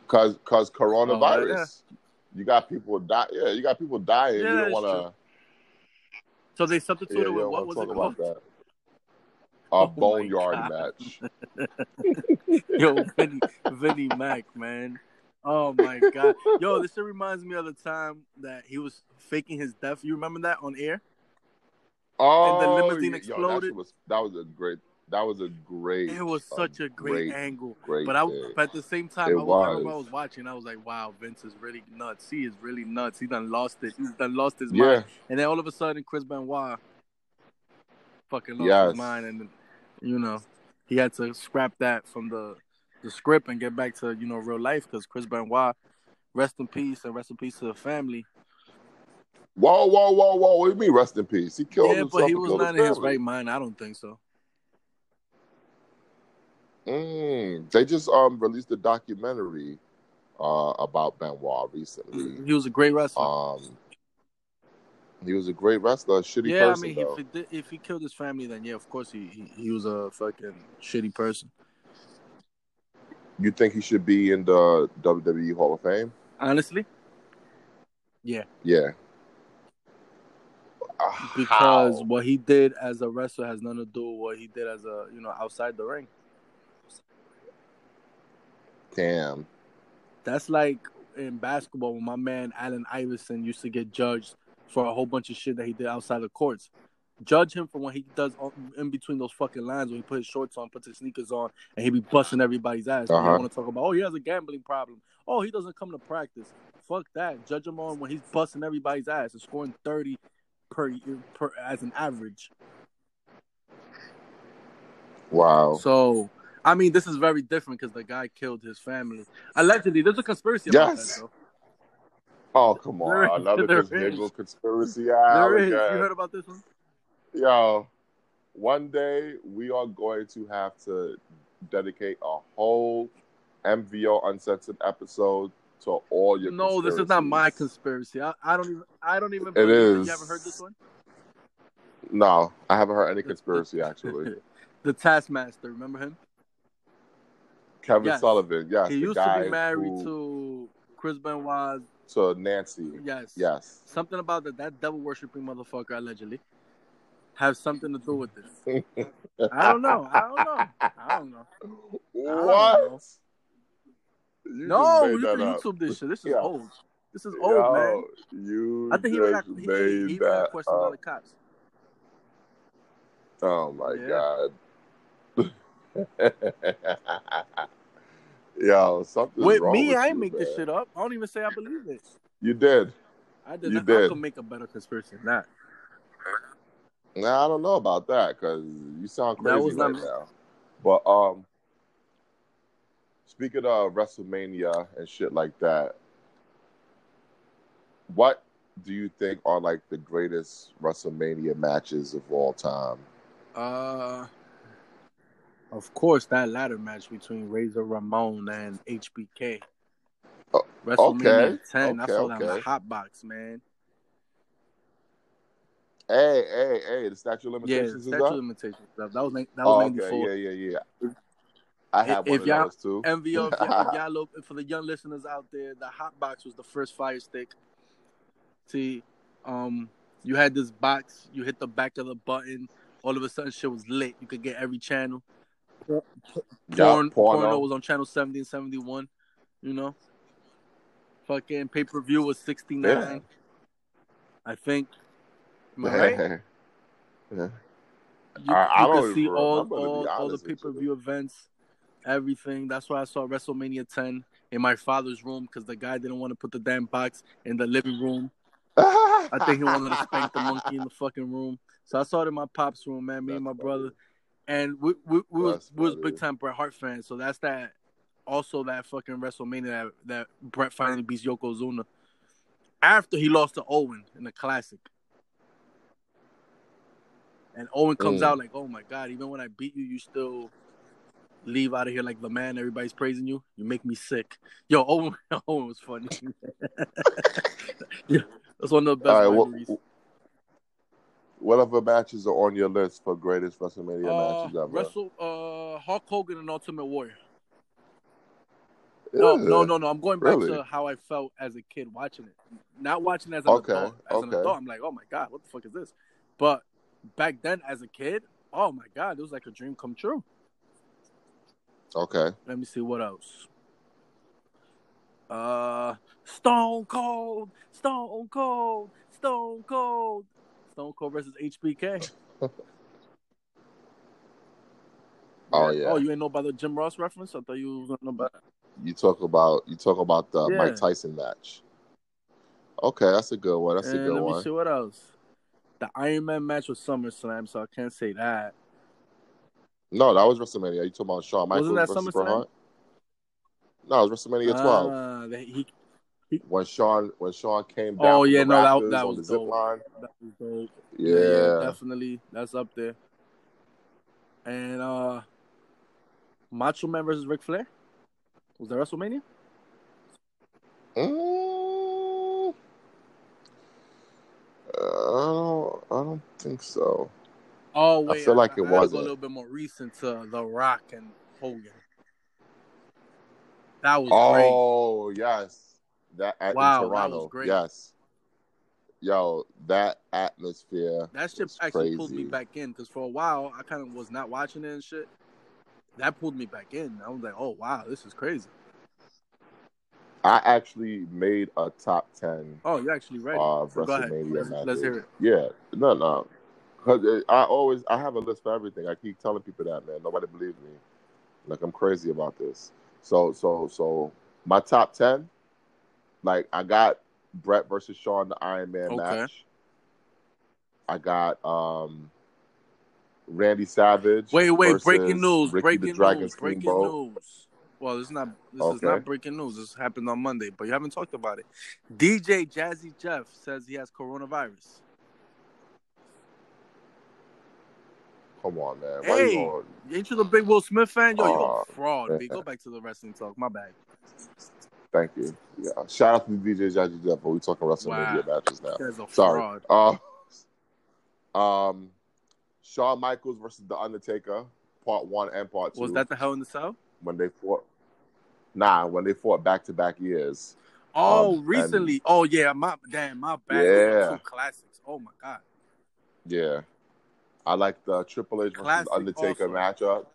because because coronavirus. Oh, yeah. You got people die. Yeah, you got people dying. Yeah, you don't want to. So they substituted Yeah, with what was it called? A Oh boneyard match. Yo, Vinny, Vinny Mac, man. Oh my god. Yo, this reminds me of the time that he was faking his death. You remember that on air? Oh, the limousine yeah, yo, exploded. that, was, that was a great. That was a great. It was such a great, angle. great But I, but at the same time, It I, was, I was watching. I was like, "Wow, Vince is really nuts. He is really nuts. He done lost it. He's done lost his Yeah, mind." And then all of a sudden, Chris Benoit fucking lost Yes. his mind, and you know, he had to scrap that from the the script and get back to you know real life because Chris Benoit, rest in peace, and rest in peace to the family. Whoa, whoa, whoa, whoa! What do you mean, rest in peace? He killed yeah, himself. but he was not in his right mind. I don't think so. Mm, they just um released a documentary uh about Benoit recently. He was a great wrestler. Um, he was a great wrestler, a shitty yeah, person I mean, though. if he if he killed his family, then yeah, of course he, he he was a fucking shitty person. You think he should be in the WWE Hall of Fame? Honestly, yeah, Yeah. Because how? what he did as a wrestler has nothing to do with what he did as a you know outside the ring. damn. That's like in basketball when my man Allen Iverson used to get judged for a whole bunch of shit that he did outside the courts. Judge him for what he does in between those fucking lines when he put his shorts on, puts his sneakers on, and he be busting everybody's ass. Uh-huh. You want to talk about? Oh, he has a gambling problem. Oh, he doesn't come to practice. Fuck that. Judge him on when he's busting everybody's ass and scoring thirty per per as an average. Wow. So I mean, this is very different because the guy killed his family. Allegedly, there's a conspiracy about yes. that, though. Oh come on! There Another nigga conspiracy. There is. You heard about this one? Yo, one day we are going to have to dedicate a whole MVO uncensored episode to all your. No, this is not my conspiracy. I, I don't even. I don't even. It is. You ever heard this one? No, I haven't heard any conspiracy actually. the Taskmaster, remember him? Kevin yes. Sullivan, yes. He used to be married who... to Chris Benoit. To Nancy. Yes. Yes. Something about that that devil worshipping motherfucker allegedly have something to do with this. I don't know. I don't know. I don't know. What? You no, you can YouTube this shit. This is yeah. old. This is old, Yo, man. You I think he got, he, he, he got questions on the cops. Oh my yeah. god. Yo, something. With me, with I ain't make man. this shit up. I don't even say I believe it. You did. I did. You not, did. I could make a better conspiracy than that. Nah, I don't know about that because you sound crazy right now. But um, speaking of WrestleMania and shit like that, what do you think are like the greatest WrestleMania matches of all time? Uh, of course, that ladder match between Razor Ramon and HBK. Oh, WrestleMania okay. 10. Okay, I saw okay. that on the hot box, man. Hey, hey, hey! The statute of limitations yeah, statute of limitations stuff. That was that was oh, ninety four. Okay. Yeah, yeah, yeah. I have if, one if of those too. MVO, if y'all, if y'all look, for the young listeners out there, the hot box was the first fire stick. See, um, you had this box. You hit the back of the button. All of a sudden, shit was lit. You could get every channel. Porn, yeah, porno was on channel seventy and seventy one. You know, fucking pay per view was sixty nine. Yeah. I think Am I right? yeah. You, I, I could see all all, all the pay per view events, everything. That's why I saw WrestleMania 10 in my father's room because the guy didn't want to put the damn box in the living room. I think he wanted to spank the monkey in the fucking room. So I saw it in my pop's room, man. Me that's and my funny. brother, and we we, we was we was big time Bret Hart fans. So that's that. Also, that fucking WrestleMania that, that Bret finally beats Yokozuna after he lost to Owen in the Classic. And Owen comes mm. out like, "Oh my god! Even when I beat you, you still leave out of here like the man. Everybody's praising you. You make me sick." Yo, Owen, Owen was funny. yeah, that's one of the best. All right, what, other matches are on your list for greatest WrestleMania uh, matches ever? Wrestle, uh, Hulk Hogan and Ultimate Warrior. No, no, no, no. I'm going back really? to how I felt as a kid watching it. Not watching as an okay, adult. As okay. an adult, I'm like, oh my god, what the fuck is this? But back then as a kid, oh my god, it was like a dream come true. Okay. Let me see what else. Uh, Stone Cold, Stone Cold, Stone Cold, Stone Cold versus HBK. oh yeah. Oh, you ain't know about the Jim Ross reference? I thought you was know about. You talk about you talk about the yeah. Mike Tyson match. Okay, that's a good one. That's and a good let one. Let me see what else the Iron Man match was SummerSlam, so I can't say that. No, that was WrestleMania. You talking about Shawn Michaels Wasn't that versus Bret? No, it was WrestleMania 12. Uh, he, when Shawn when Shawn came down. Oh yeah, no, that, that was line. That was dope. Yeah. Yeah, definitely. That's up there. And uh Macho Man versus Ric Flair. Was that WrestleMania? Mm, I don't. I don't think so. Oh wait, I feel like it was a little bit more recent to The Rock and Hogan. That was oh great. yes, that at wow, Toronto. That was great. Yes, yo, that atmosphere. That shit actually crazy. pulled me back in because for a while I kind of was not watching it and shit. That pulled me back in. I was like, oh wow, this is crazy. I actually made a top ten. Oh, you're actually ready? of So. WrestleMania Let's, let's hear it. Yeah, no, no. Cause I always I have a list for everything. I keep telling people that, man. Nobody believes me. Like I'm crazy about this. So, so, so my top ten. Like I got Bret versus Shawn the Iron Man Okay. match. I got um Randy Savage. Wait, wait! Breaking news! Ricky breaking news! Breaking Steamboat. news! Well, this is not. This is not breaking news. This happened on Monday, but you haven't talked about it. DJ Jazzy Jeff says he has coronavirus. Come on, man. Why Hey. you? Ain't you the big Will Smith fan? Yo, you Oh, a fraud. Man. Go back to the wrestling talk. My bad. Thank you. Yeah. Shout out to DJ Jazzy Jeff. but We talking WrestleMania Wow. matches now. Sorry. Uh, um, Shawn Michaels versus The Undertaker, part one and part two. Was that the Hell in the Cell? when they fought? Nah, when they fought back to back years. Oh, Um, recently. Oh yeah, my damn, my bad. Yeah. two classics. Oh my god. Yeah, I like the Triple H versus Classic Undertaker also. matchup.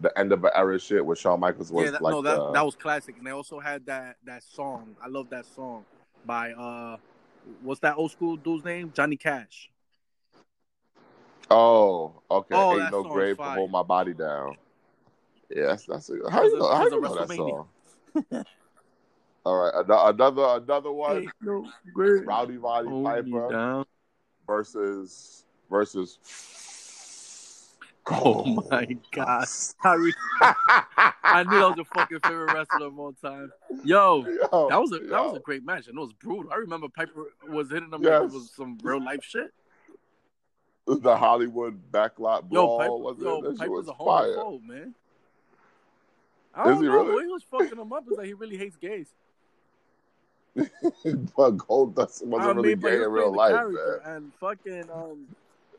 The end of an era shit with Shawn Michaels was yeah, that, like no, that the- that was classic. And they also had that that song. I love that song by uh, what's that old school dude's name? Johnny Cash. oh okay. Oh, Ain't no song's grave to hold my body down. Yeah, that's, that's a, how you know, how you of know that song? All right, another another one. Ain't no grave Rowdy Roddy Piper versus versus. Oh my god. I, I knew that was your fucking favorite wrestler of all time. Yo, Yo, that was a that was a great match. and it was brutal. I remember Piper was hitting him Yes. like it was some real life shit. the Hollywood backlot Yo, brawl Piper, was yo, shit Piper's was a fire. homophobe, man. I Is don't he know. really? He was fucking him up is that he really hates gays. but Goldust wasn't I really mean, but gay in real life, man. and fucking um,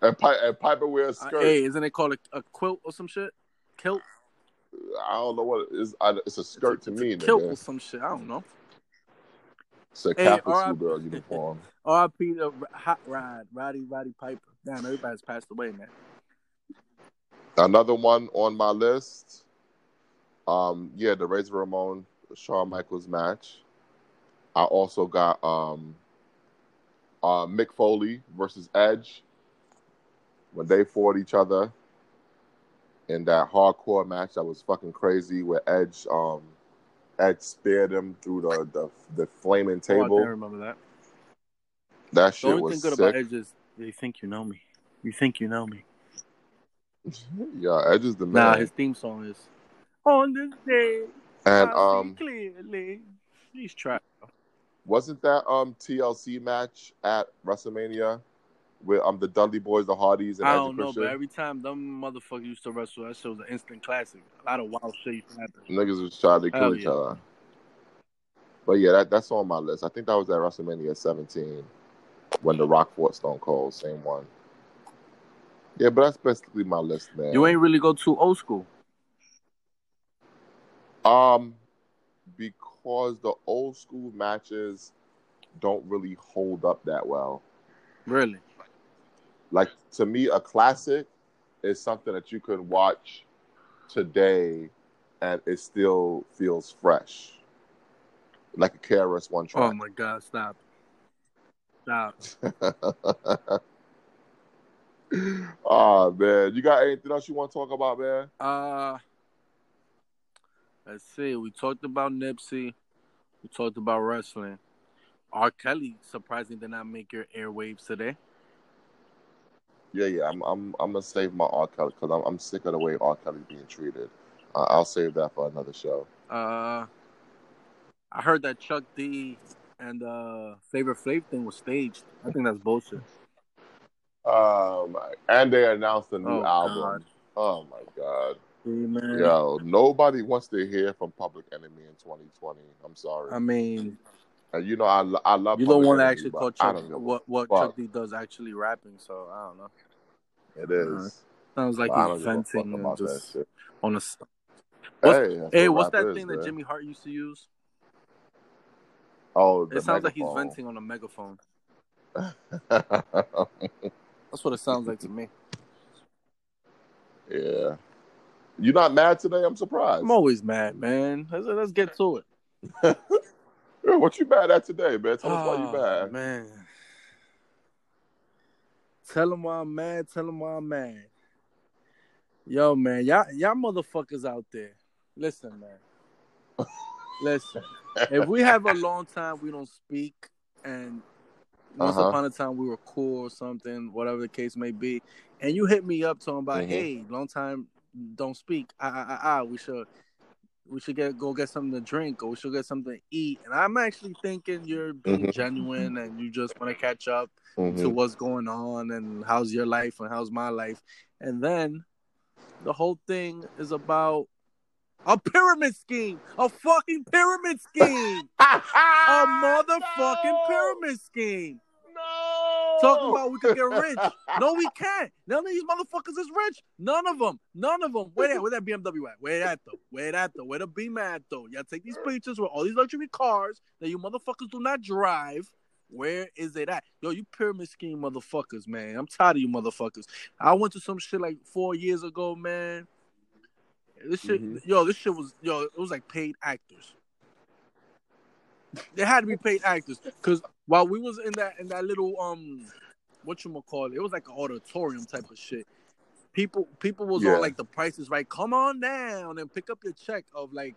And, Pi- and Piper wears uh, skirts. hey, isn't it called a, a quilt or some shit? Kilt. I don't know what it is. I, it's a skirt It's to me, a kilt or some shit. I don't know. It's a Hey, Catholic R.I.P. schoolgirl uniform. R.I.P. the hot rod, Roddy Roddy Piper. Damn, everybody's passed away, man. Another one on my list. Um, yeah, the Razor Ramon Shawn Michaels match. I also got um, uh, Mick Foley versus Edge when they fought each other in that hardcore match that was fucking crazy where Edge um Edge speared him through the the, the flaming Oh, I table. remember that. that The shit only was thing good sick. about Edge is they think you know me. You think you know me. yeah, Edge is the man. Nah, his theme song is on this day. and I um, clearly. He's trapped. wasn't that um TLC match at WrestleMania with um the Dudley Boys, the Hardys, and I don't know, Christian? but every time them motherfuckers used to wrestle, that shit was an instant classic. A lot of wild shit used to happen. Niggas was trying to kill each yeah. other. But yeah, that, that's on my list. I think that was at WrestleMania 17 when The Rock fought Stone Cold, same one. Yeah, but that's basically my list, man. You ain't really go too old school. um because the old school matches don't really hold up that well. Really? Like to me, a classic is something that you can watch today and it still feels fresh. Like a KRS one track. Oh my god, stop. Stop. oh man, you got anything else you want to talk about, man? Uh let's see. We talked about Nipsey. We talked about wrestling. R. Kelly surprisingly did not make your airwaves today. Yeah, yeah. I'm, I'm, I'm gonna save my R. Kelly because I'm, I'm sick of the way R. Kelly's being treated. Uh, I'll save that for another show. Uh I heard that Chuck D and uh Flavor Flav thing was staged. I think that's bullshit. Um, and they announced a new Oh, album. God. Oh my god, man. yo, nobody wants to hear from Public Enemy in 2020. I'm sorry. I mean, you know, I, I love. you don't want to actually call Chuck don't give a what what. Chuck D does actually rapping, so I don't know. It is. Sounds like But he's give a fuck venting and just on a. What's- Hey, Hey, what's that is, thing that. Jimmy Hart used to use? Oh, It sounds like he's venting on a megaphone. That's what it sounds like to me. yeah. You're not mad today? I'm surprised. I'm always mad, man. Let's, let's get to it. What you mad at today, man? Tell us why you Oh, mad. man. Tell him why I'm mad. Tell them why I'm mad. Yo, man, y'all, y'all motherfuckers out there. Listen, man. Listen. If we have a long time we don't speak, and once Uh-huh. upon a time we were cool or something, whatever the case may be, and you hit me up talking about, Mhm. hey, long time don't speak. Ah, ah, ah, we should. We should get go get something to drink, or we should get something to eat. And I'm actually thinking you're being Mhm. genuine and you just want to catch up to Mhm. what's going on and how's your life and how's my life. And then the whole thing is about a pyramid scheme, a fucking pyramid scheme, a motherfucking No! pyramid scheme. Talking about we could get rich. No, we can't. None of these motherfuckers is rich. None of them. None of them. Where that? Where that BMW at? Where that though? Where that though? Where the beam at though? Y'all take these pictures with all these luxury cars that you motherfuckers do not drive. Where is it at? Yo, you pyramid scheme motherfuckers, man. I'm tired of you motherfuckers. I went to some shit like four years ago, man. This shit, Mhm. yo, this shit was, yo, it was like paid actors. They had to be paid actors because while we was in that in that little um, what you call it, it was like an auditorium type of shit. People people was Yeah. on like the prices right. Come on down and pick up your check of like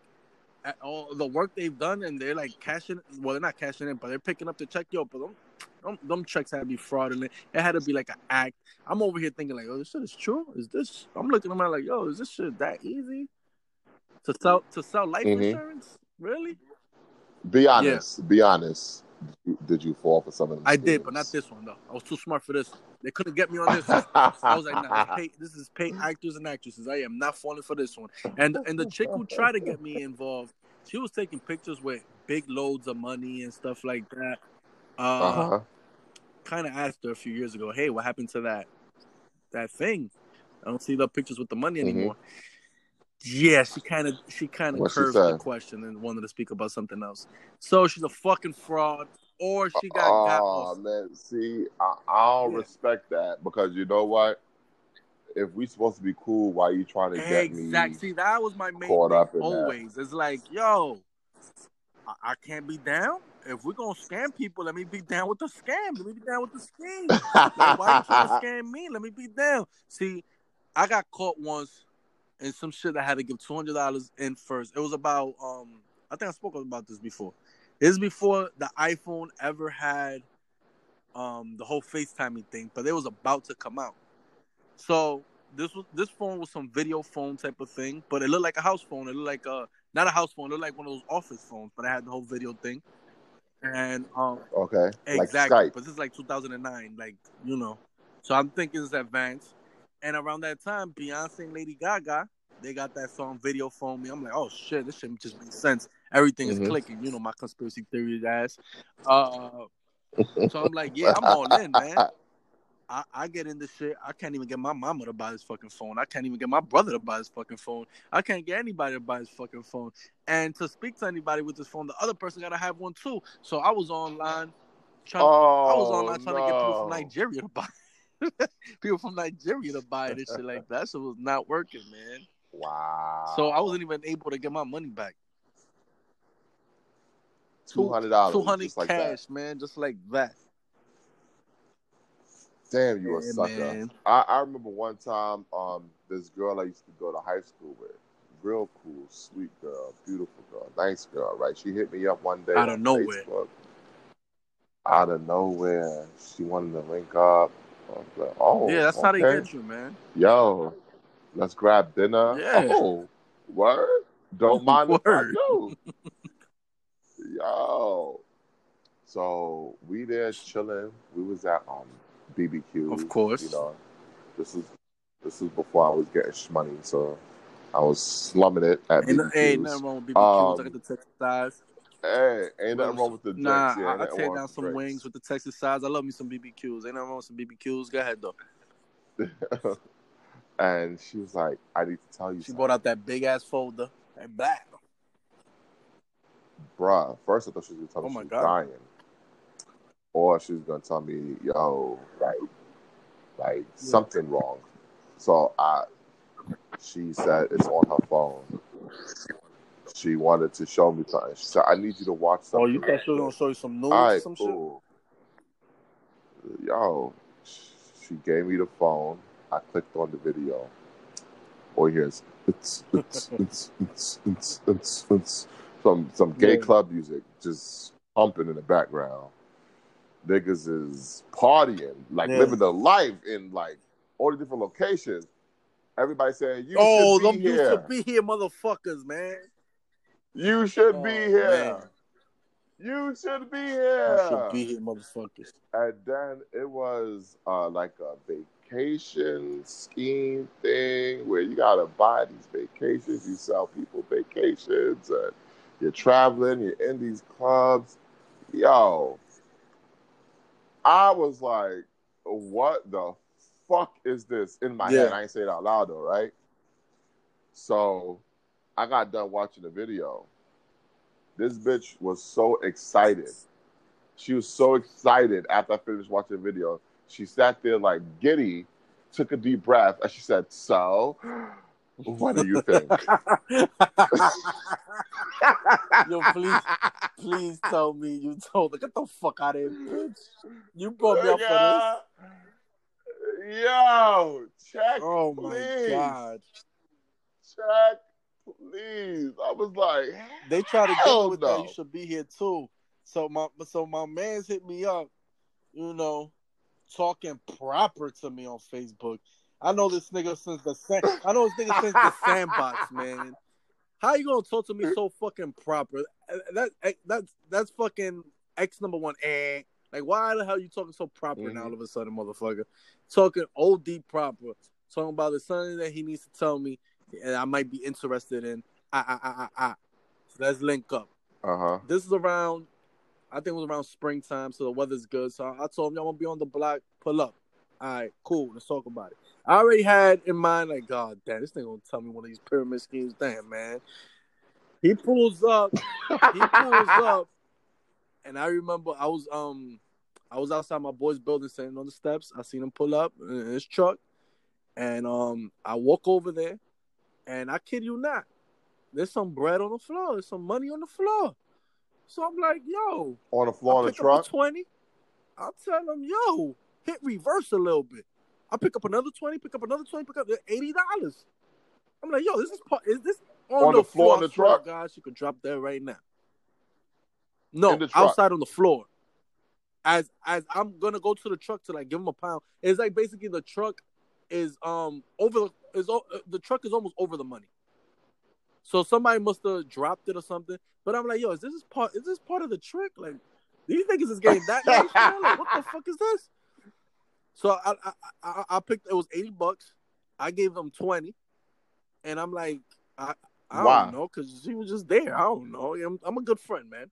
all the work they've done, and they're like cashing. Well, they're not cashing in, but they're picking up the check. Yo, but them, them, them checks had to be fraudulent. It had to be like an act. I'm over here thinking like, oh, this shit is true. Is this? I'm looking at them like, yo, is this shit that easy to sell to sell life Mhm. insurance? Really? Be honest. Be honest. Did you fall for some of them? I did, but not this one though. I was too smart for this. They couldn't get me on this. one. I was like, nah, pay, this is paid actors and actresses. I am not falling for this one. And and the chick who tried to get me involved, she was taking pictures with big loads of money and stuff like that. Uh, Uh-huh. kind of asked her a few years ago, hey, what happened to that that thing? I don't see the pictures with the money Mhm. anymore. Yeah, she kind of she kind of curved the question and wanted to speak about something else. So she's a fucking fraud, or she got Oh man, see, I, I don't Yeah. respect that because you know what? If we supposed to be cool, why you trying to get Exactly. me? See, that was my main caught thing up in that. always. It's like, yo, I, I can't be down. If we're gonna scam people, let me be down with the scam. Let me be down with the scheme. Like, why you trying to scam me? Let me be down. See, I got caught once in some shit I had to give two hundred dollars in first. It was about um I think I spoke about this before. This is before the iPhone ever had um the whole FaceTiming thing, but it was about to come out. So this was this phone was some video phone type of thing, but it looked like a house phone. It looked like a not a house phone, it looked like one of those office phones, but it had the whole video thing. And um okay, Exactly. like Skype. But this is like 2009, like, you know. So I'm thinking it's advanced. And around that time, Beyonce and Lady Gaga, they got that song Video Phone Me. I'm like, oh shit, this shit just makes sense. Everything is Mhm. clicking, you know, my conspiracy theory ass. Uh, so I'm like, yeah, I'm all in, man. I, I get in this shit. I can't even get my mama to buy this fucking phone. I can't even get my brother to buy this fucking phone. I can't get anybody to buy this fucking phone. And to speak to anybody with this phone, the other person gotta have one too. So I was online trying. Oh, I was online trying to get people from. Nigeria to buy. people from Nigeria to buy this shit like that. So it was not working, man. Wow. So I wasn't even able to get my money back. two hundred dollars. Two hundred just like cash, man, just like that. Damn, you a sucker. I, I remember one time, um, this girl I used to go to high school with, real cool, sweet girl, beautiful girl, nice girl, right? She hit me up one day Out of nowhere. Facebook. Out of nowhere, she wanted to link up. I like, oh, yeah, that's how they okay. get you, man. Yo, let's grab dinner. Yeah. Oh, word. Don't mind if I Word. do. Yo. So we there chilling. We was at um BBQ. Of course. You know, this is this is before I was getting money, so I was slumming it at Ain't, BBQs. ain't nothing wrong with BBQs. I Um, got the Texas size. Hey, ain't nothing wrong with the drinks. Nah, yeah, I, I tear down some drinks. wings with the Texas size. I love me some BBQs. Ain't nothing wrong with some BBQs. Go ahead though. and she was like, "I need to tell you She something." brought out that big ass folder. And black. bruh, first I thought she was gonna tell me Oh she was God. dying. Or she was gonna tell me, yo, like like something wrong. So I she said it's on her phone. She wanted to show me something. She said, "I need you to watch something." Oh, you thought she was gonna show you some news All or right, some cool. Yo, she gave me the phone. I clicked on the video. All here's it's, it's, it's, it's, it's, it's, it's, some some gay Yeah. club music just pumping in the background. Niggas is partying, like Yeah. living the life in like all the different locations. Everybody saying you shit. Oh, should them be used to be here, motherfuckers, man. You should Oh, be here. man. You should be You here. should be here, motherfuckers. And then it was uh, like a vacation scheme thing where you gotta buy these vacations. You sell people vacations, and you're traveling. You're in these clubs. Yo, I was like, "What the fuck is this?" In my head, Yeah. I ain't say it out loud though, right? So I got done watching the video. This bitch was so excited. She was so excited after I finished watching the video. She sat there like giddy, took a deep breath, and she said, So, what do you think? Yo, please, please tell me you told her, get the fuck out of here, bitch. You brought me up for this. Yo, check. Oh my please. god. check, please. I was like, They try to get me with that. no. You should be here too. So my so my man's hit me up, you know, talking proper to me on Facebook. I know this nigga since the sand, I know this nigga since the sandbox, man. How you gonna talk to me so fucking proper? Uh, That that's that's fucking X number one. Eh. Like why the hell you talking so proper now Mhm. all of a sudden, motherfucker? Talking OD proper. Talking about the something that he needs to tell me and I might be interested in. Ah ah ah ah ah. So let's link up uh huh. this is around I think it was around springtime, so the weather's good. So I told him y'all gonna be on the block, pull up. All right, cool, let's talk about it. I already had in mind, like, God damn, this thing gonna tell me one of these pyramid schemes. Damn, man. He pulls up, he pulls up, and I remember I was um I was outside my boy's building sitting on the steps. I seen him pull up in his truck, and um I walk over there, and I kid you not, there's some bread on the floor, there's some money on the floor. So I'm like, yo, On the floor I in the truck. 20. I'll tell him, yo, hit reverse a little bit. I pick up another 20, pick up another 20, pick up $80. I'm like, yo, this is part is this on, On the floor in I the truck? guys? you could drop that right now. No, the outside on the floor. As as I'm gonna go to the truck to like give him a pound. It's like basically the truck is um over the is uh, the truck is almost over the money. So somebody must have dropped it or something. But I'm like, yo, is this is part is this part of the trick? Like these niggas is getting that nice. Like, what the fuck is this? So I I, I I picked it was eighty bucks. I gave them twenty, and I'm like, I I Why? don't know because she was just there. I don't know. I'm, I'm a good friend, man.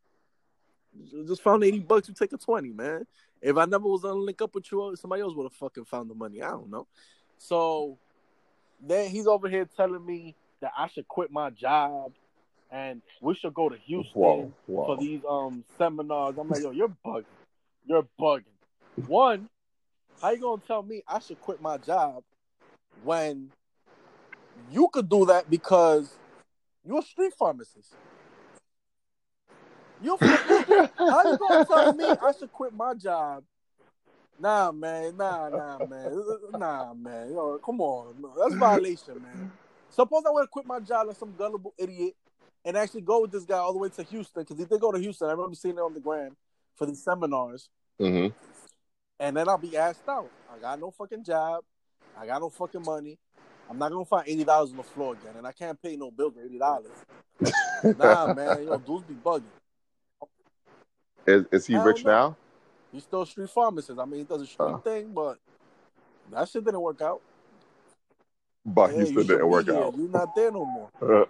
Just found eighty bucks. You take a twenty, man. If I never was gonna link up with you, somebody else would have fucking found the money. I don't know. So then he's over here telling me that I should quit my job and we should go to Houston Whoa, whoa. for these um seminars. I'm like, yo, you're bugging. You're bugging. One, how you gonna tell me I should quit my job when you could do that because you're a street pharmacist? You're how you gonna tell me I should quit my job? Nah, man, nah, nah, man, nah, man. Yo, come on, no, that's violation, man. Suppose I would have quit my job like some gullible idiot and actually go with this guy all the way to Houston because he did go to Houston. I remember seeing it on the gram for these seminars, hmm and then I'll be asked out. I got no fucking job. I got no fucking money. I'm not gonna find eighty dollars on the floor again, and I can't pay no bill for eighty dollars. Nah, man, yo, dudes be bugging. Is is he Hell rich no. now? He's still a street pharmacist. I mean, he does a street Oh. thing, but that shit didn't work out. But Yeah, he still didn't work here. out. You're not there no more.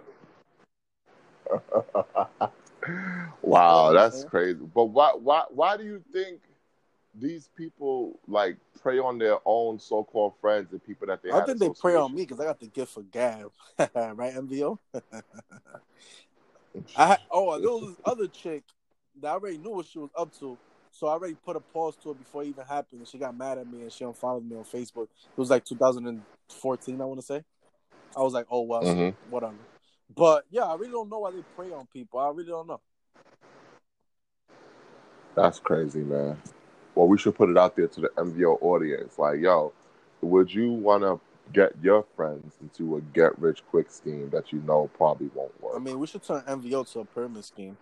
wow, that's Yeah. crazy. But why why why do you think these people like prey on their own so-called friends and people that they I think they prey on me because I got the gift for gab, right, MVO? I had, oh, there was this other chick that I already knew what she was up to, so I already put a pause to it before it even happened, and she got mad at me and she unfollowed me on Facebook. It was like 2014, I want to say. I was like, oh well, Mhm. whatever. But yeah, I really don't know why they prey on people. I really don't know. That's crazy, man. Well, we should put it out there to the MVO audience. Like, yo, would you want to get your friends into a get rich quick scheme that you know probably won't work? I mean, we should turn MVO to a pyramid scheme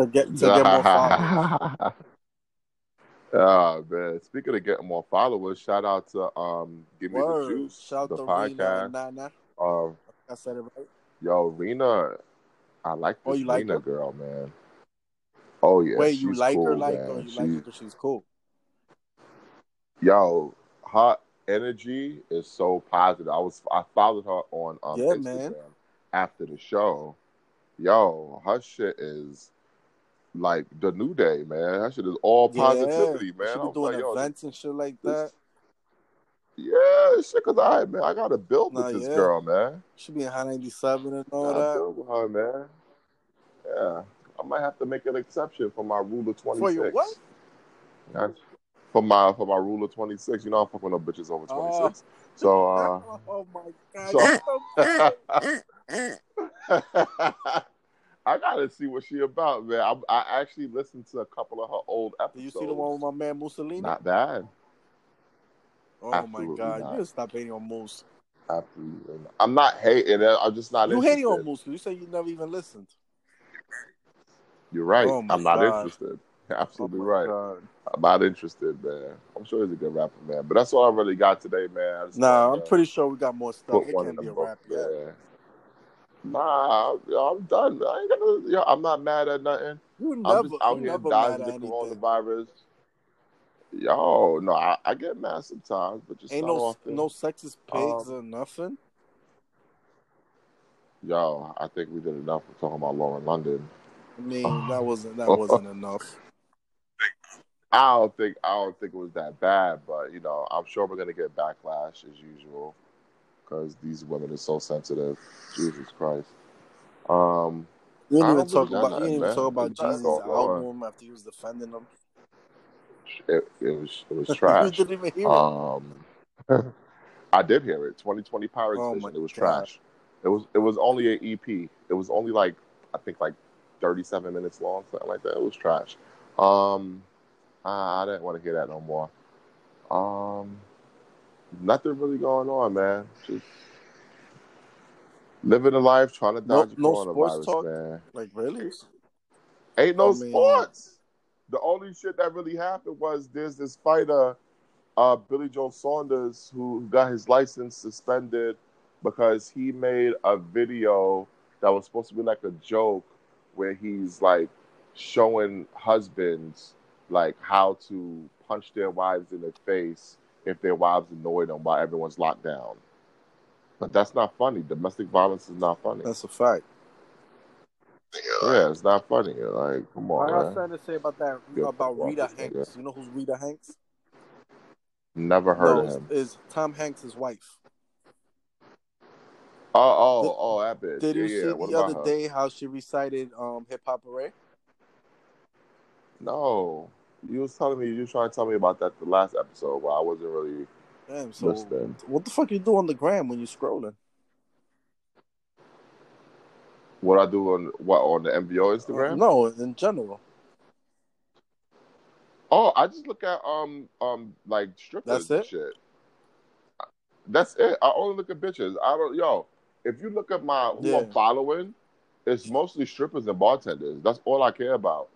to get to get more followers. Ah man. Speaking of getting more followers, shout out to um Give Me Word. the Juice, Shout the to Rena podcast. Um I said it right. yo, Rena, I like Oh, this you like Rena her? girl, man. Oh yeah. Wait, you like her cool, like man. or you like She's- her because she's cool? yo, her energy is so positive. I was I followed her on um, Yeah, Instagram man. after the show. Yo, her shit is like the new day, man. That shit is all positivity, yeah. man. She I be doing like, yo, events and shit like this- that. yeah, shit, cause I man, I gotta build with Nah, this yeah. girl, man. She be in high ninety seven and all I that. build with her, man. Yeah, I might have to make an exception for my rule of twenty For six. your what? For my for my rule of twenty six, you know I'm fucking no bitches over twenty six. So uh oh my god! so- you're so I gotta see what she about, man. I, I actually listened to a couple of her old episodes. you see the one with my man Mussolini? Not bad. oh my god! not. You stop hating on Moose. Absolutely. not. I'm not hating it. I'm just not You interested. hating on Moose? You say you never even listened. You're right. Oh I'm not God. interested. Absolutely Oh right. God. I'm not interested, man. I'm sure he's a good rapper, man. But that's all I really got today, man. Nah, I'm to pretty sure we got more stuff. It can't be a rap yet. Nah, I'm done. I ain't gonna. Yo, I'm not mad at nothing. You I'm just out here never dying of the coronavirus. Yo, no, I, I get mad sometimes, but just Ain't no often. no sexist pigs Um, or nothing. Yo, I think we did enough of talking about Lauren London. I mean, that wasn't that wasn't enough. I don't think I don't think it was that bad, but you know, I'm sure we're gonna get backlash as usual because these women are so sensitive. Jesus Christ. Um, You didn't even talk about nothing, didn't talk about Jesus' album after he was defending them. it, it was it was trash. didn't even hear it. Um, I did hear it. 2020 Power Oh Exhibition. it was God. trash. It was it was only an EP. It was only like I think like 37 minutes long, something like that. It was trash. Um, I, I didn't want to hear that no more. Um, nothing really going on, man. Just living a life, trying to dodge no sports coronavirus, talk? man. Like really? Ain't no I mean- sports. The only shit that really happened was there's this fighter, uh, Billy Joe Saunders, who got his license suspended because he made a video that was supposed to be like a joke where he's like showing husbands like how to punch their wives in the face if their wives annoy them while everyone's locked down. But that's not funny. Domestic violence is not funny. That's a fact. yeah, it's not funny. Like, come on. I on, got man. something to say about that Good about Rita off this Hanks. You know who's Rita Hanks? Never heard no, of him. is Tom Hanks' wife. Oh, oh, Did- oh, that bitch. Did yeah, you yeah. see What the other her? day how she recited um Hip Hop Hooray? No, you was telling me you was trying to tell me about that the last episode, but I wasn't really Damn, so listening. what the fuck you do on the gram when you scrolling? What I do on what on the MVO Instagram? No, in general. Oh, I just look at um um like strippers That's and it? shit. That's it. I only look at bitches. I don't. Yo, if you look at my who I'm following, it's mostly strippers and bartenders. That's all I care about.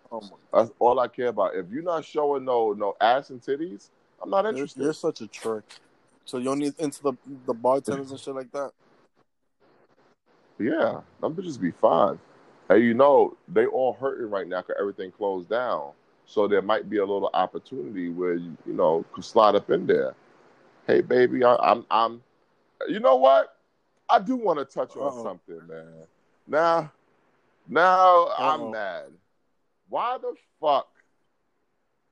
That's all I care about. If you're not showing no no ass and titties, I'm not you're, interested. you're such a trick. So you only into the the bartenders and shit like that? Yeah, them bitches be fine. And you know, they all hurting right now because everything closed down. So there might be a little opportunity where you, you know, could slide up in there. Hey, baby, I, I'm, I'm. You know what? I do want to touch on Uh-oh. something, man. Now, now Uh-oh. I'm mad. Why the fuck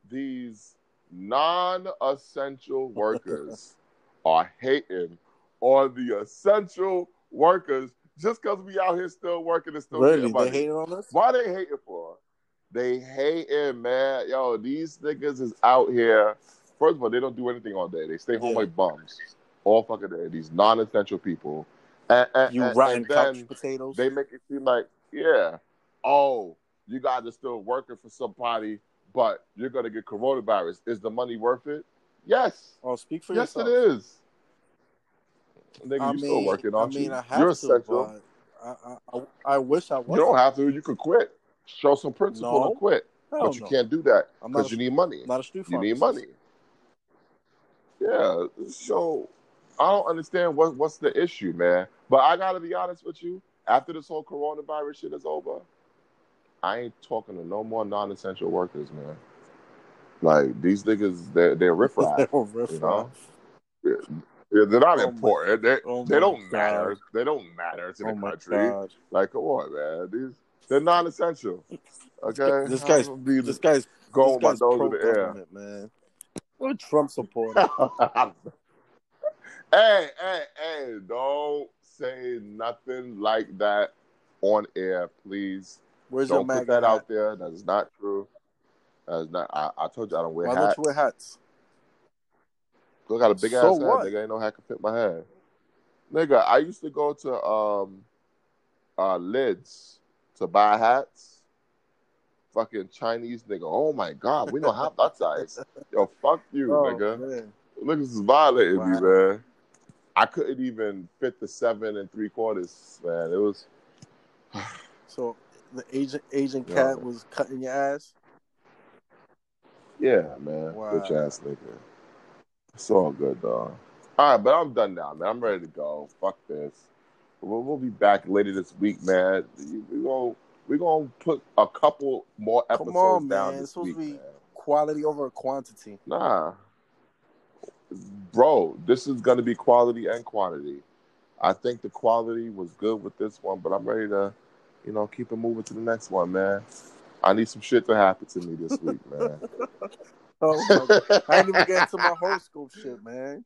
these non-essential workers are hating on the essential workers just because we out here still working and still Really? They hating on us? Why they hating for? They hating, man. Yo, these niggas is out here. First of all, they don't do anything all day. They stay home Yeah. like bums all fucking day. These non-essential people, And, and, You and- rotten and couch potatoes. they make it seem like, yeah, oh, you guys are still working for somebody, but you're gonna get coronavirus. Is the money worth it? Yes. oh, speak for yes, yourself. Yes, it is. Nigga, I you mean, still working, I aren't mean, you? I have You're to, essential. I, I, I, I wish I You don't have to. You could quit. Show some principle No. and quit. but you no. can't do that because you need money. Not a street You need money. Yeah. So I don't understand what what's the issue, man. But I gotta be honest with you. After this whole coronavirus shit is over, I ain't talking to no more non-essential workers, man. Like these niggas, they're they're riffraff. Oh, riff You know? Yeah, they're not Oh my- important. They oh they don't God. matter. They don't matter to Oh the country. god. Like, come on, man. These they're non-essential. Okay, This guy's- I'm gonna be This guy's going this with my nose in the air. man. What a Trump supporter. hey, hey, hey! Don't say nothing like that on air, please. Where's don't put that hat? out there. That's not true. That's not. I, I told you I don't wear Why hats. don't you wear hats? I got a big So ass what? head, nigga. Ain't no hat can fit my head. Nigga, I used to go to um uh lids to buy hats. Fucking Chinese nigga. Oh my god, we don't have that size. Yo, fuck you, Oh, nigga. man. Niggas is violating Wow. me, man. I couldn't even fit the seven and three quarters, man. It was So the Asian Asian Yeah. cat was cutting your ass. yeah, man. Wow. Bitch ass nigga. It's all good, dog. All right, but I'm done now, man. I'm ready to go. Fuck this. We'll, we'll be back later this week, man. We gonna we gonna put a couple more Come episodes on, down man. this It's supposed week, to be- man. Quality over quantity. Nah, bro, this is gonna be quality and quantity. I think the quality was good with this one, but I'm ready to, you know, keep it moving to the next one, man. I need some shit to happen to me this week, man. Oh. I ain't even get into my horoscope shit, man.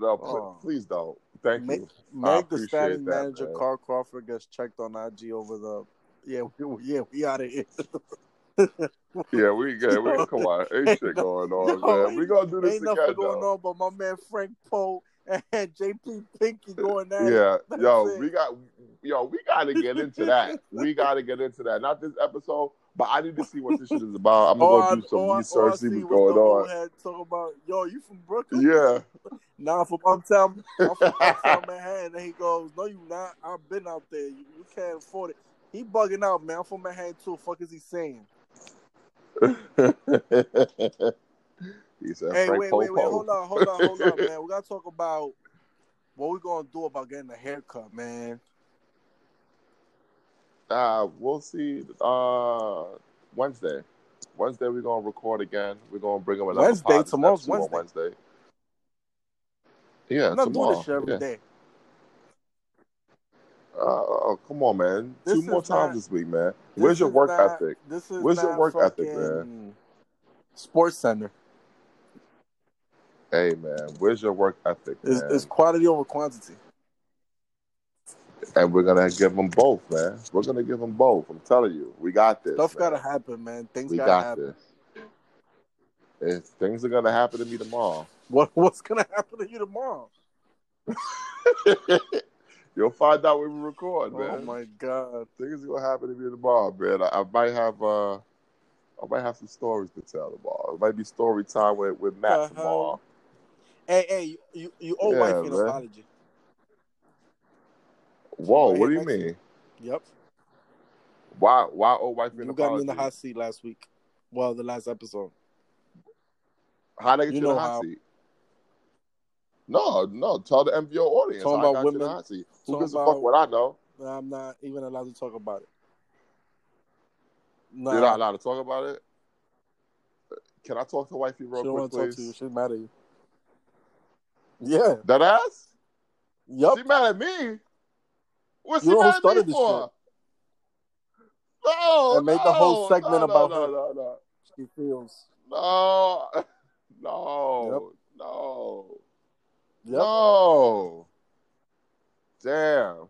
no, pl- Oh. please don't. Thank Meg, you. Meg Thee that, manager, man. Carl Crawford, gets checked on IG over the. Yeah, we, yeah, we out of here. Yeah, we good. We come on. Ain't shit going on, No, man. We gonna do this Ain't again, nothing going though. on, but my man Frank Poe and JP Pinky going it. Yeah, That's yo, it. we got, yo, we gotta get into that. We gotta get into that. Not this episode, but I need to see what this shit is about. I'm gonna go I- do some all I- all I research, see see what's going on. talking about, yo, you from Brooklyn? Yeah, Nah, I'm from uptown, I'm from uptown Manhattan. And he goes, no, you not. I've been out there. You, you can't afford it. He bugging out, man. I'm from Manhattan too. Fuck is he saying? He said, Hey, Frank wait, wait, wait. Hold on, hold on, hold on, man. We gotta talk about what we gonna do about getting a haircut, man. Uh, we'll see. Uh, Wednesday. Wednesday we're gonna record again. We're gonna bring them another Wednesday? Tomorrow's on Wednesday. Yeah, I'm not tomorrow. doing this shit every yeah. day. Uh, oh, come on, man. This Two more times this week, man. Where's your work not- ethic? This is Where's your work ethic, man? Sports Center. Hey, man. Where's your work ethic, It's, it's quality over quantity. And we're gonna give them both, man. We're gonna give them both. I'm telling you, we got this. Stuff man. gotta happen, man. Things We gotta got happen. this. Things are gonna happen to me tomorrow. What what's gonna happen to you tomorrow? You'll find out when we record, man. Oh my god. Things are gonna happen to me tomorrow, man. I, I might have uh I might have some stories to tell tomorrow. It might be story time with, with Matt The tomorrow. Hey, hey, you you, you owe Yeah, wifey an man. apology. Whoa, what do you mean? Yep. Why why old wife You an got me in the hot seat last week. Well, the last episode. How they get You you, in the hot how. seat? No, no. Tell the MVO audience. Talking about got you in the women- hot seat. Who gives a fuck what I know? I'm not even allowed to talk about it. Nah, You're not allowed to talk about it. Can I talk to wifey she real don't quick, talk to you. please? She's mad at you. Yeah. That ass? Yup. She mad at me? What's she mad at me for? No, And made the whole no, segment no, about no, her. no, no, She feels. no, no, no, Yep. no. Damn.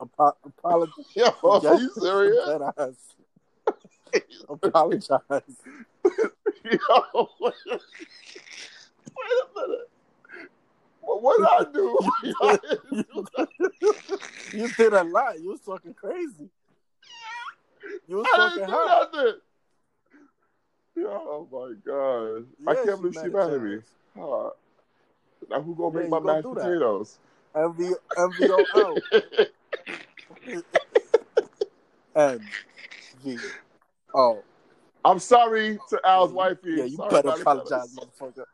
Apo- apologize. Yo, are you serious? Dead ass. Apologize. Yo, wait a minute. What, did I do? you did a lot. You was talking crazy. You was I talking didn't do hot. nothing. Oh my god! I can't believe she mad at me. Huh. Now who gonna Yeah, make my mashed potatoes? MV, MVO out. MV. Oh, I'm sorry to Al's wifey. yeah, you Sorry better apologize, motherfucker.